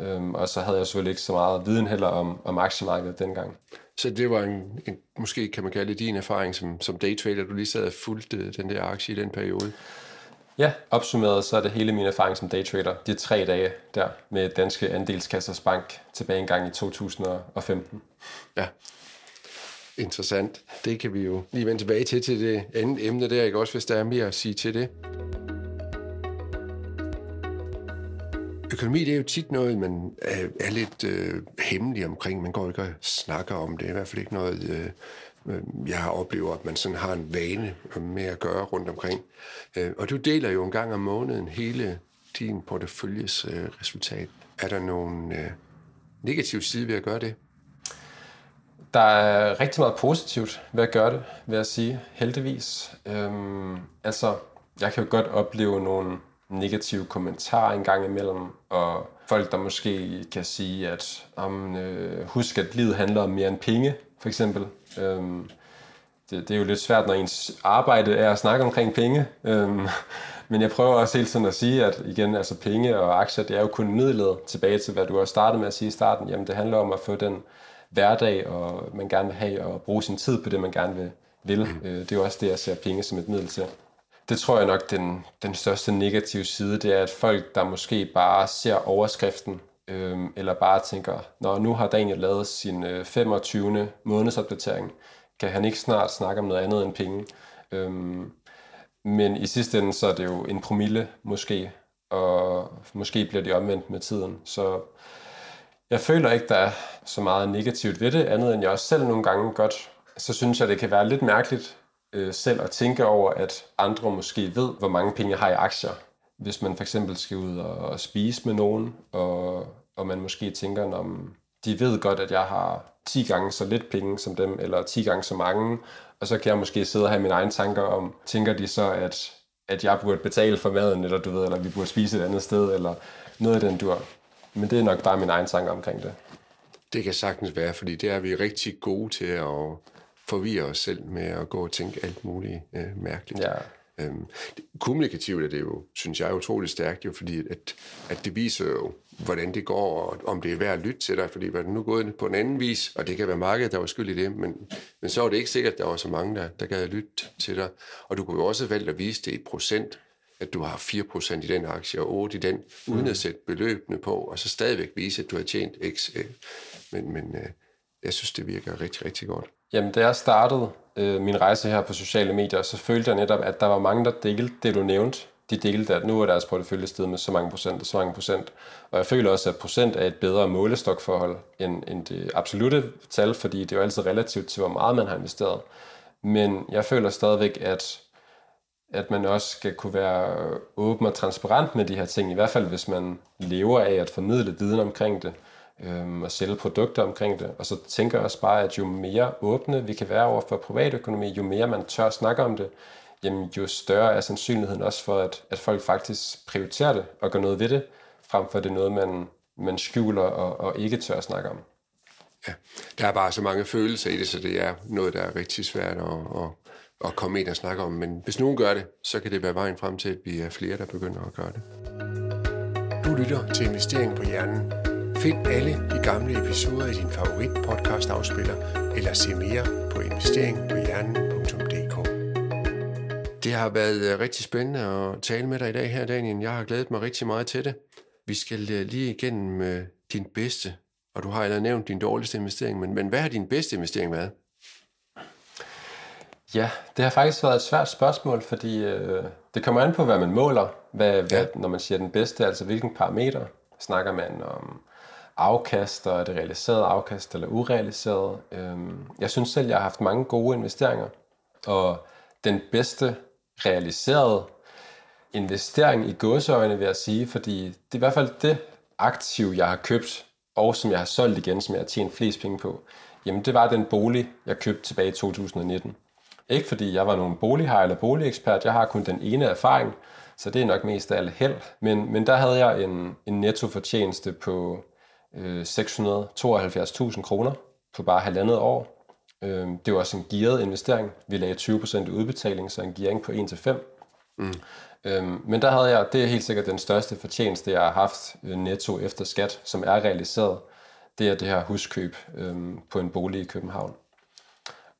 Øhm, og så havde jeg selvfølgelig ikke så meget viden heller om, om aktiemarkedet dengang. Så det var en, en, måske kan man kalde det din erfaring som, som daytrader, du lige sad og fulgte den der aktie i den periode? Ja, opsummeret så er det hele min erfaring som daytrader. De tre dage der med Danske Andelskassers Bank tilbage engang i 2015. Ja, interessant. Det kan vi jo lige vende tilbage til, til det andet emne der, ikke også, hvis der er mere at sige til det. Økonomi det er jo tit noget, man er, er lidt øh, hemmelig omkring. Man går ikke og snakker om det. Det er i hvert fald ikke noget, øh, øh, jeg har oplevet, at man sådan har en vane med at gøre rundt omkring. Øh, og du deler jo en gang om måneden hele din porteføljes øh, resultat. Er der nogen øh, negativ side ved at gøre det? Der er rigtig meget positivt ved at gøre det, vil jeg sige, heldigvis. Øhm, altså, jeg kan jo godt opleve nogle negative kommentarer en gang imellem, og folk, der måske kan sige, at om, øh, husk, at livet handler om mere end penge, for eksempel. Øhm, det, det er jo lidt svært, når ens arbejde er at snakke omkring penge. Øhm, men jeg prøver også hele tiden at sige, at igen, altså penge og aktier, det er jo kun midlet tilbage til, hvad du har startet med at sige i starten. Jamen, det handler om at få den hverdag, og man gerne vil have, og bruge sin tid på det, man gerne vil. vil. Mm. Øh, det er jo også det, jeg ser penge som et middel til. Det tror jeg nok, den, den største negative side, det er, at folk, der måske bare ser overskriften, øhm, eller bare tænker, når nu har Daniel lavet sin øh, 25. månedsopdatering, kan han ikke snart snakke om noget andet end penge? Øhm, men i sidste ende, så er det jo en promille måske, og måske bliver det omvendt med tiden. Så jeg føler ikke, der er så meget negativt ved det, andet end jeg også selv nogle gange godt, så synes jeg, det kan være lidt mærkeligt øh, selv at tænke over, at andre måske ved, hvor mange penge jeg har i aktier. Hvis man for eksempel skal ud og spise med nogen, og, og man måske tænker, om de ved godt, at jeg har 10 gange så lidt penge som dem, eller 10 gange så mange, og så kan jeg måske sidde og have mine egne tanker om, tænker de så, at, at jeg burde betale for maden, eller du ved, eller vi burde spise et andet sted, eller noget af den dur. Men det er nok bare min egen tanker omkring det. Det kan sagtens være, fordi det er vi rigtig gode til at forvirre os selv med at gå og tænke alt muligt øh, mærkeligt. Ja. Øhm, kommunikativt er det jo, synes jeg, utroligt stærkt, jo, fordi at, at det viser jo, hvordan det går, og om det er værd at lytte til dig, fordi var det nu gået på en anden vis, og det kan være markedet, der var skyld i det, men, men så var det ikke sikkert, at der var så mange, der, der gad at lytte til dig. Og du kunne jo også valgt at vise det i procent, at du har 4% i den aktie og 8 i den, uden at sætte beløbene på, og så stadigvæk vise, at du har tjent x. Men, men øh, jeg synes, det virker rigtig, rigtig godt. Jamen, da jeg startede øh, min rejse her på sociale medier, så følte jeg netop, at der var mange, der delte det, du nævnte. De delte, at nu er deres portefølje steget med så mange procent og så mange procent. Og jeg føler også, at procent er et bedre målestokforhold end, end det absolute tal, fordi det er jo altid relativt til, hvor meget man har investeret. Men jeg føler stadigvæk, at at man også skal kunne være åben og transparent med de her ting, i hvert fald hvis man lever af at formidle viden omkring det, øhm, og sælge produkter omkring det. Og så tænker jeg også bare, at jo mere åbne vi kan være over for privatøkonomi, jo mere man tør snakke om det, jamen jo større er sandsynligheden også for, at, at folk faktisk prioriterer det og gør noget ved det, frem for det er noget, man, man skjuler og, og ikke tør snakke om. Ja, der er bare så mange følelser i det, så det er noget, der er rigtig svært at, at, at komme ind og snakke om. Men hvis nogen gør det, så kan det være vejen frem til, at vi er flere, der begynder at gøre det. Du lytter til Investering på Hjernen. Find alle de gamle episoder i din favorit podcast afspiller, eller se mere på investeringpåhjernen.dk. Det har været øh, rigtig spændende at tale med dig i dag her, Daniel. Jeg har glædet mig rigtig meget til det. Vi skal øh, lige igennem øh, din bedste, og du har allerede nævnt din dårligste investering, men, men hvad har din bedste investering været? Ja, det har faktisk været et svært spørgsmål, fordi øh, det kommer an på, hvad man måler, hvad, ja. hvad, når man siger den bedste, altså hvilken parameter. Snakker man om afkast, og er det realiseret afkast eller urealiseret? Øhm, jeg synes selv, jeg har haft mange gode investeringer, og den bedste realiserede investering i gåseøjne, vil jeg sige, fordi det er i hvert fald det aktiv, jeg har købt, og som jeg har solgt igen, som jeg har tjent flest penge på, jamen det var den bolig, jeg købte tilbage i 2019. Ikke fordi jeg var nogen bolighej eller boligekspert, jeg har kun den ene erfaring, så det er nok mest af alt held. Men, men der havde jeg en, en nettofortjeneste på øh, 672.000 kroner på bare halvandet år. Øh, det var også en gearet investering. Vi lagde 20% i udbetaling, så en gearing på 1-5. Mm. Øh, men der havde jeg, det er helt sikkert den største fortjeneste, jeg har haft øh, netto efter skat, som er realiseret. Det er det her huskøb øh, på en bolig i København.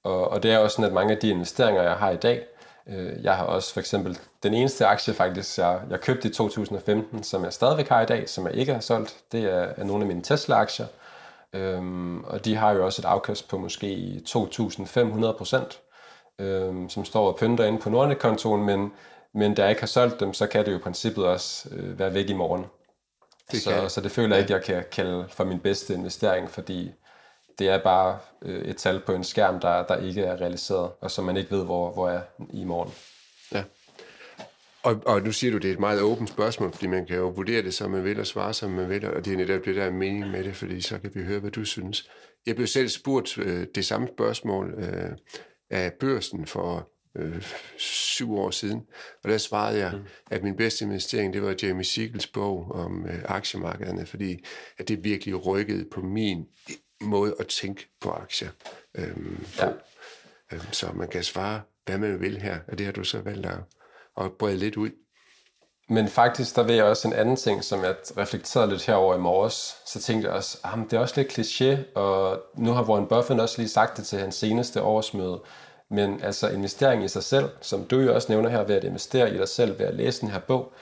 Og, og det er også sådan, at mange af de investeringer, jeg har i dag, øh, jeg har også for eksempel den eneste aktie faktisk, jeg, jeg købte i 2015, som jeg stadigvæk har i dag, som jeg ikke har solgt, det er, er nogle af mine Tesla-aktier. Øhm, og de har jo også et afkast på måske 2.500 procent, øhm, som står og pynter ind på Nordnet-kontoen, men, men da jeg ikke har solgt dem, så kan det jo i princippet også øh, være væk i morgen. Det så, så det føler jeg ikke, jeg kan kalde for min bedste investering, fordi det er bare øh, et tal på en skærm, der, der ikke er realiseret, og som man ikke ved, hvor, hvor er i morgen. Ja. Og, og nu siger du, det er et meget åbent spørgsmål, fordi man kan jo vurdere det, som man vil, og svare, som man vil, og det er netop det, der er mening med det, fordi så kan vi høre, hvad du synes. Jeg blev selv spurgt øh, det samme spørgsmål øh, af børsen for øh, syv år siden, og der svarede jeg, mm. at min bedste investering, det var Jamie Siegels bog om øh, aktiemarkederne, fordi at det virkelig rykkede på min måde at tænke på aktier øh, på. Ja. Øh, så man kan svare, hvad man vil her, og det har du så valgt at og brede lidt ud. Men faktisk, der ved jeg også en anden ting, som jeg reflekterede lidt herover i morges. Så tænkte jeg også, at ah, det er også lidt kliché, og nu har Warren Buffett også lige sagt det til hans seneste årsmøde. Men altså investering i sig selv, som du jo også nævner her, ved at investere i dig selv, ved at læse den her bog,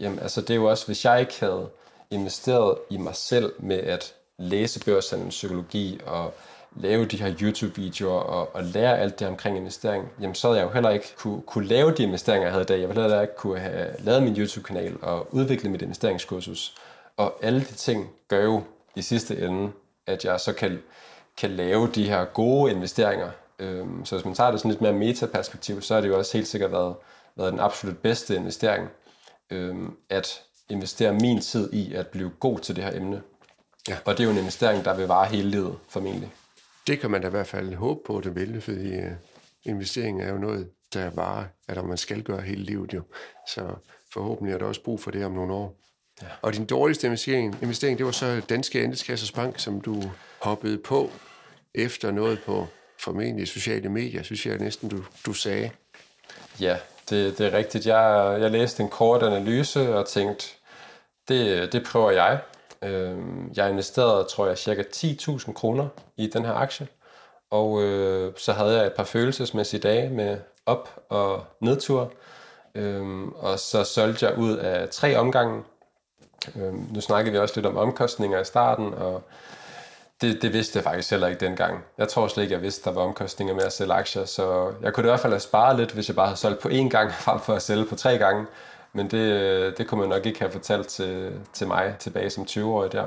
jamen altså det er jo også, hvis jeg ikke havde investeret i mig selv med at læse børshandel, psykologi og lave de her YouTube-videoer og, og lære alt det omkring investering, jamen så havde jeg jo heller ikke kunne, kunne lave de investeringer, jeg havde i dag. Jeg ville heller ikke kunne have lavet min YouTube-kanal og udvikle mit investeringskursus. Og alle de ting gør jo i sidste ende, at jeg så kan, kan lave de her gode investeringer. Øhm, så hvis man tager det sådan lidt mere metaperspektiv, så er det jo også helt sikkert været, været den absolut bedste investering, øhm, at investere min tid i at blive god til det her emne. Ja. Og det er jo en investering, der vil vare hele livet, formentlig. Det kan man da i hvert fald håbe på, det vil, fordi uh, investering er jo noget, der varer, at man skal gøre hele livet jo. Så forhåbentlig er der også brug for det om nogle år. Ja. Og din dårligste investering, investering, det var så Danske Andelskassers Bank, som du hoppede på efter noget på formentlig sociale medier, synes jeg næsten, du, du sagde. Ja, det, det er rigtigt. Jeg, jeg læste en kort analyse og tænkte, det, det prøver jeg. Øh, jeg investerede, tror jeg, cirka 10.000 kroner i den her aktie, og øh, så havde jeg et par følelsesmæssige dage med op- og nedtur, øh, og så solgte jeg ud af tre omgange. Øh, nu snakkede vi også lidt om omkostninger i starten, og det, det vidste jeg faktisk heller ikke dengang. Jeg tror slet ikke, jeg vidste, der var omkostninger med at sælge aktier, så jeg kunne i hvert fald have sparet lidt, hvis jeg bare havde solgt på én gang, frem for at sælge på tre gange. Men det, det kunne man nok ikke have fortalt til, til mig tilbage som 20-årig der.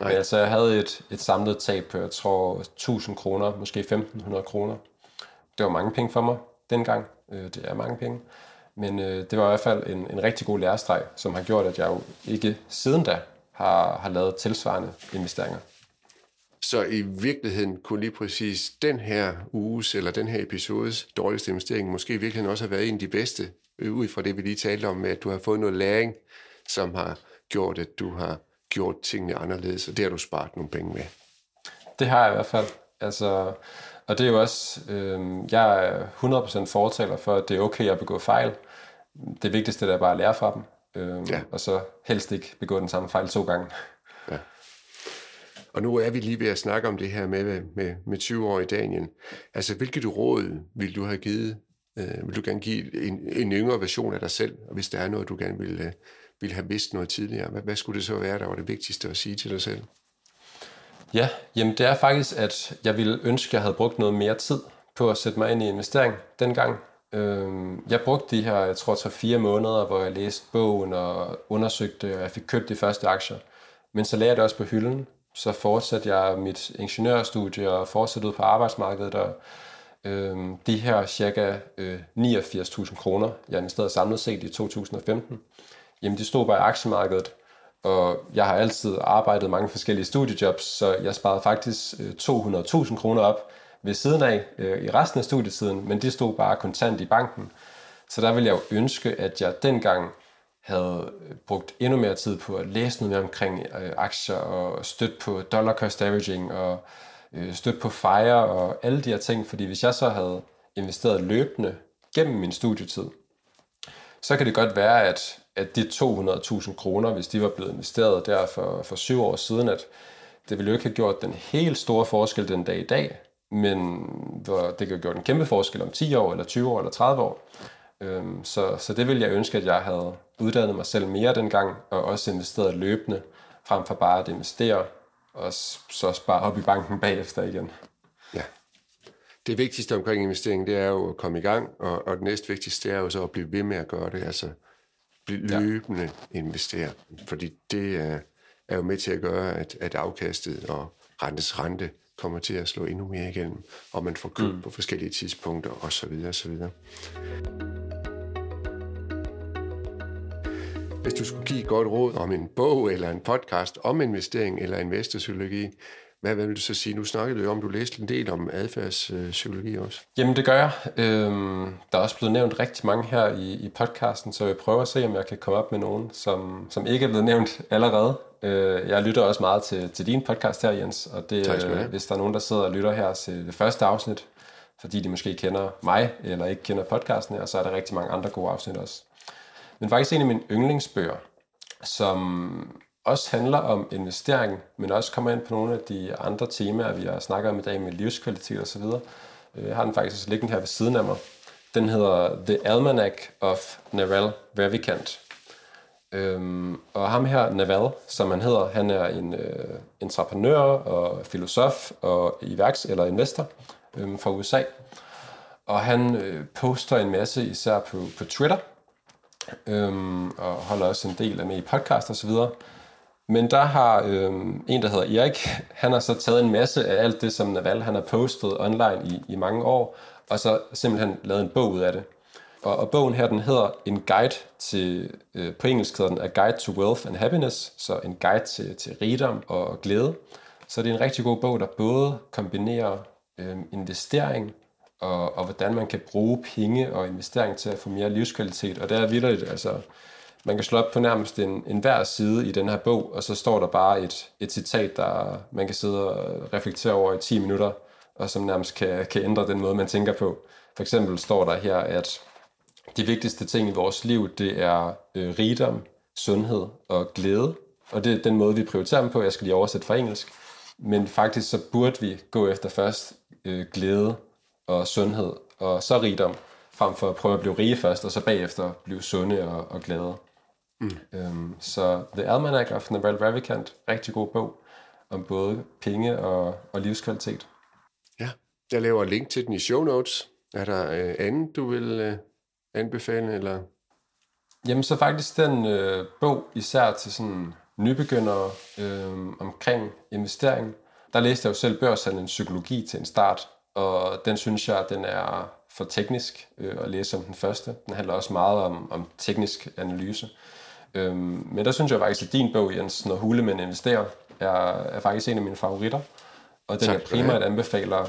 Nej. Men altså, jeg havde et, et samlet tab på, jeg tror, 1000 kroner, måske 1500 kroner. Det var mange penge for mig dengang. Øh, det er mange penge. Men øh, det var i hvert fald en, en rigtig god lærestreg, som har gjort, at jeg jo ikke siden da har, har lavet tilsvarende investeringer. Så i virkeligheden kunne lige præcis den her uges eller den her episodes dårligste investering måske i virkeligheden også have været en af de bedste, ud fra det, vi lige talte om, at du har fået noget læring, som har gjort, at du har gjort tingene anderledes, og det har du sparet nogle penge med. Det har jeg i hvert fald. Altså, og det er jo også, øh, jeg er 100% fortaler for, at det er okay at begå fejl. Det vigtigste er bare at lære fra dem, øh, ja. og så helst ikke begå den samme fejl to gange. Ja. Og nu er vi lige ved at snakke om det her med, med, med 20 år i Daniel. Altså, hvilket råd vil du have givet? Øh, vil du gerne give en, en yngre version af dig selv, hvis der er noget, du gerne vil, øh, vil have vidst noget tidligere? Hvad, hvad skulle det så være, der var det vigtigste at sige til dig selv? Ja, jamen det er faktisk, at jeg ville ønske, at jeg havde brugt noget mere tid på at sætte mig ind i investering dengang. Øh, jeg brugte de her, jeg tror, så fire måneder, hvor jeg læste bogen og undersøgte, og jeg fik købt de første aktier. Men så lagde jeg det også på hylden, så fortsatte jeg mit ingeniørstudie og fortsatte ud på arbejdsmarkedet. Og, øh, de her cirka øh, 89.000 kroner, jeg investerede samlet set i 2015, jamen de stod bare i aktiemarkedet. Og jeg har altid arbejdet mange forskellige studiejobs, så jeg sparede faktisk øh, 200.000 kroner op ved siden af øh, i resten af studietiden, men de stod bare kontant i banken. Så der ville jeg jo ønske, at jeg dengang havde øh, brugt endnu mere tid på at læse noget mere omkring øh, aktier og støtte på dollar cost averaging og øh, støtte på FIRE og alle de her ting, fordi hvis jeg så havde investeret løbende gennem min studietid, så kan det godt være, at, at de 200.000 kroner, hvis de var blevet investeret der for, for syv år siden, at det ville jo ikke have gjort den helt store forskel den dag i dag, men hvor det kan have gjort en kæmpe forskel om 10 år, eller 20 år, eller 30 år. Øhm, så, så det ville jeg ønske, at jeg havde uddannet mig selv mere dengang, og også investeret løbende, frem for bare at investere, og så spare op i banken bagefter igen. Ja. Det vigtigste omkring investering, det er jo at komme i gang, og, og det næste vigtigste er jo så at blive ved med at gøre det, altså løbende ja. investere, fordi det er, er jo med til at gøre, at, at afkastet og rentes rente kommer til at slå endnu mere igennem, og man får købt mm. på forskellige tidspunkter osv. osv. Hvis du skulle give et godt råd om en bog eller en podcast om investering eller investorpsykologi, hvad vil du så sige? Nu snakkede du om, du læste en del om adfærdspsykologi også. Jamen det gør jeg. Øhm, der er også blevet nævnt rigtig mange her i, i podcasten, så jeg prøver at se, om jeg kan komme op med nogen, som, som ikke er blevet nævnt allerede. Øh, jeg lytter også meget til, til din podcast her, Jens, og det, øh, hvis der er nogen, der sidder og lytter her til det første afsnit, fordi de måske kender mig, eller ikke kender podcasten her, så er der rigtig mange andre gode afsnit også. Men faktisk en af mine yndlingsbøger, som også handler om investering, men også kommer ind på nogle af de andre temaer, vi har snakket om i dag med livskvalitet og så videre. Øh, jeg har den faktisk liggende her ved siden af mig. Den hedder The Almanac of Naval Ravikant. Øhm, og ham her, Naval, som han hedder, han er en øh, entreprenør og filosof og iværks eller investor øhm, fra USA. Og han øh, poster en masse, især på, på Twitter, øhm, og holder også en del af med i podcast og så videre. Men der har øhm, en, der hedder Erik, han har så taget en masse af alt det, som Naval han har postet online i, i mange år, og så simpelthen lavet en bog ud af det. Og, og bogen her, den hedder En Guide til, øh, på engelsk hedder den A Guide to Wealth and Happiness, så en guide til, til rigdom og glæde. Så det er en rigtig god bog, der både kombinerer øh, investering og, og hvordan man kan bruge penge og investering til at få mere livskvalitet. Og det er vildt, altså, man kan slå op på nærmest en, en hver side i den her bog, og så står der bare et, et citat, der man kan sidde og reflektere over i 10 minutter, og som nærmest kan, kan ændre den måde, man tænker på. For eksempel står der her, at de vigtigste ting i vores liv, det er øh, rigdom, sundhed og glæde. Og det er den måde, vi prioriterer dem på. Jeg skal lige oversætte fra engelsk. Men faktisk så burde vi gå efter først øh, glæde og sundhed og så rigdom, frem for at prøve at blive rige først, og så bagefter blive sunde og, og glade. Mm. Øhm, så The Almanac of Naval Ravikant, rigtig god bog om både penge og, og livskvalitet. Ja, jeg laver link til den i show notes. Er der øh, andet, du vil øh, anbefale? Eller? Jamen så faktisk den øh, bog, især til sådan nybegyndere øh, omkring investering. Der læste jeg jo selv børshandlen psykologi til en start, og den synes jeg, den er for teknisk øh, at læse som den første. Den handler også meget om, om teknisk analyse. Øhm, men der synes jeg faktisk, at din bog, Jens, Når hulemænd investerer, er, er faktisk en af mine favoritter. Og den tak, jeg primært anbefaler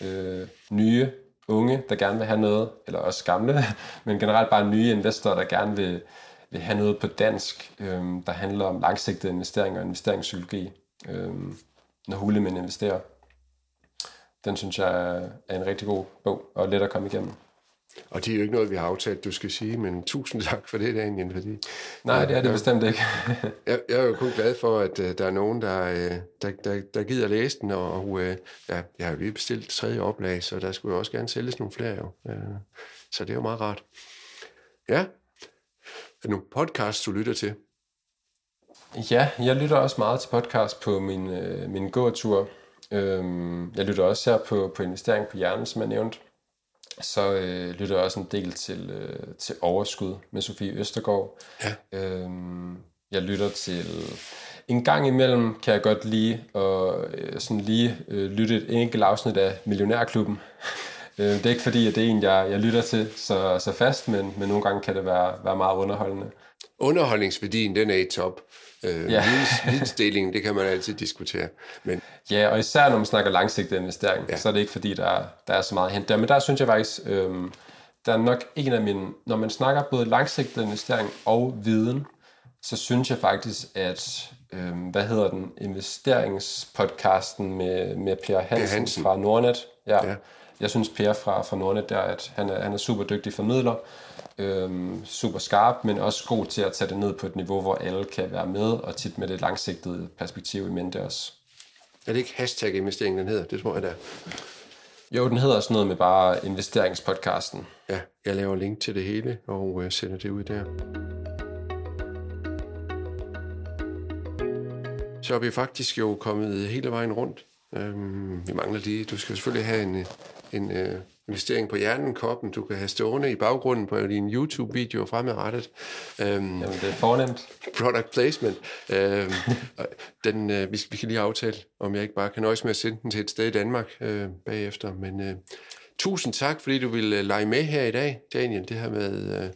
øh, nye unge, der gerne vil have noget, eller også gamle, men generelt bare nye investorer, der gerne vil, vil have noget på dansk, øh, der handler om langsigtede investeringer og investeringspsykologi, øh, når hulemænd investerer. Den synes jeg er en rigtig god bog, og let at komme igennem. Og det er jo ikke noget, vi har aftalt, du skal sige, men tusind tak for det, Daniel. Fordi, Nej, det er det jeg, bestemt ikke. jeg, jeg er jo kun glad for, at uh, der er nogen, der, uh, der, der, der gider læse den, og uh, ja, jeg har jo lige bestilt tredje oplag, så der skulle jo også gerne sælges nogle flere jo. Uh, så det er jo meget rart. Ja, er der nogle podcasts, du lytter til? Ja, jeg lytter også meget til podcast på min, uh, min gåtur. Øhm, jeg lytter også her på, på investering på hjernen, som jeg nævnte så øh, lytter jeg også en del til, øh, til Overskud med Sofie Østergaard. Ja. Øhm, jeg lytter til... En gang imellem kan jeg godt lide at øh, sådan lige øh, lytte et enkelt afsnit af Millionærklubben. øh, det er ikke fordi, at det er en, jeg, jeg lytter til så, så fast, men, men nogle gange kan det være, være meget underholdende. Underholdningsværdien, den er i top. Øh, ja. vidensdelingen, det kan man altid diskutere. Men... Ja, og især når man snakker langsigtet investering, ja. så er det ikke fordi, der, der er så meget hent der. Men der synes jeg faktisk, øh, der er nok en af mine... Når man snakker både langsigtet investering og viden, så synes jeg faktisk, at øh, hvad hedder den, investeringspodcasten med, med Per Hansen, Hansen fra Nordnet. Ja. ja. Jeg synes Per fra, fra Nordnet der, at han er, han er super dygtig formidler, øhm, super skarp, men også god til at tage det ned på et niveau, hvor alle kan være med, og tit med det langsigtede perspektiv i mente også. Er det ikke hashtag investering, den hedder? Det tror jeg, der. Jo, den hedder også noget med bare investeringspodcasten. Ja, jeg laver link til det hele, og øh, sender det ud der. Så er vi faktisk jo kommet hele vejen rundt. Øhm, vi mangler lige, du skal selvfølgelig have en, en, øh, investering på hjernen, koppen, du kan have stående i baggrunden på din YouTube-video fremadrettet. Øhm, Jamen, det er fornemt. Product placement. Øhm, den, øh, vi, vi kan lige aftale, om jeg ikke bare kan nøjes med at sende den til et sted i Danmark øh, bagefter. Men øh, tusind tak, fordi du ville øh, lege med her i dag, Daniel. Det her med øh,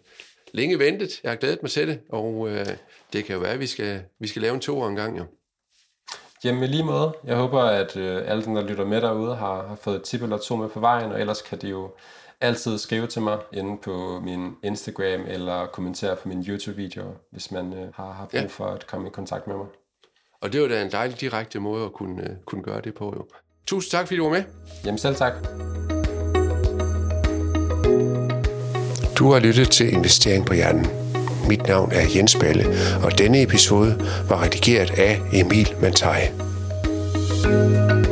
længe ventet. Jeg har glædet mig til det, og øh, det kan jo være, at vi skal, vi skal lave en to en gang. Jo. Jamen lige måde. Jeg håber, at øh, alle dem, der lytter med derude, har, har fået et tip eller to med på vejen, og ellers kan de jo altid skrive til mig inde på min Instagram eller kommentere på min YouTube-video, hvis man øh, har, har brug ja. for at komme i kontakt med mig. Og det var da en dejlig direkte måde at kunne, øh, kunne gøre det på. Jo. Tusind tak, fordi du var med. Jamen selv tak. Du har lyttet til Investering på Hjernen. Mit navn er Jens Balle, og denne episode var redigeret af Emil Mantai. thank you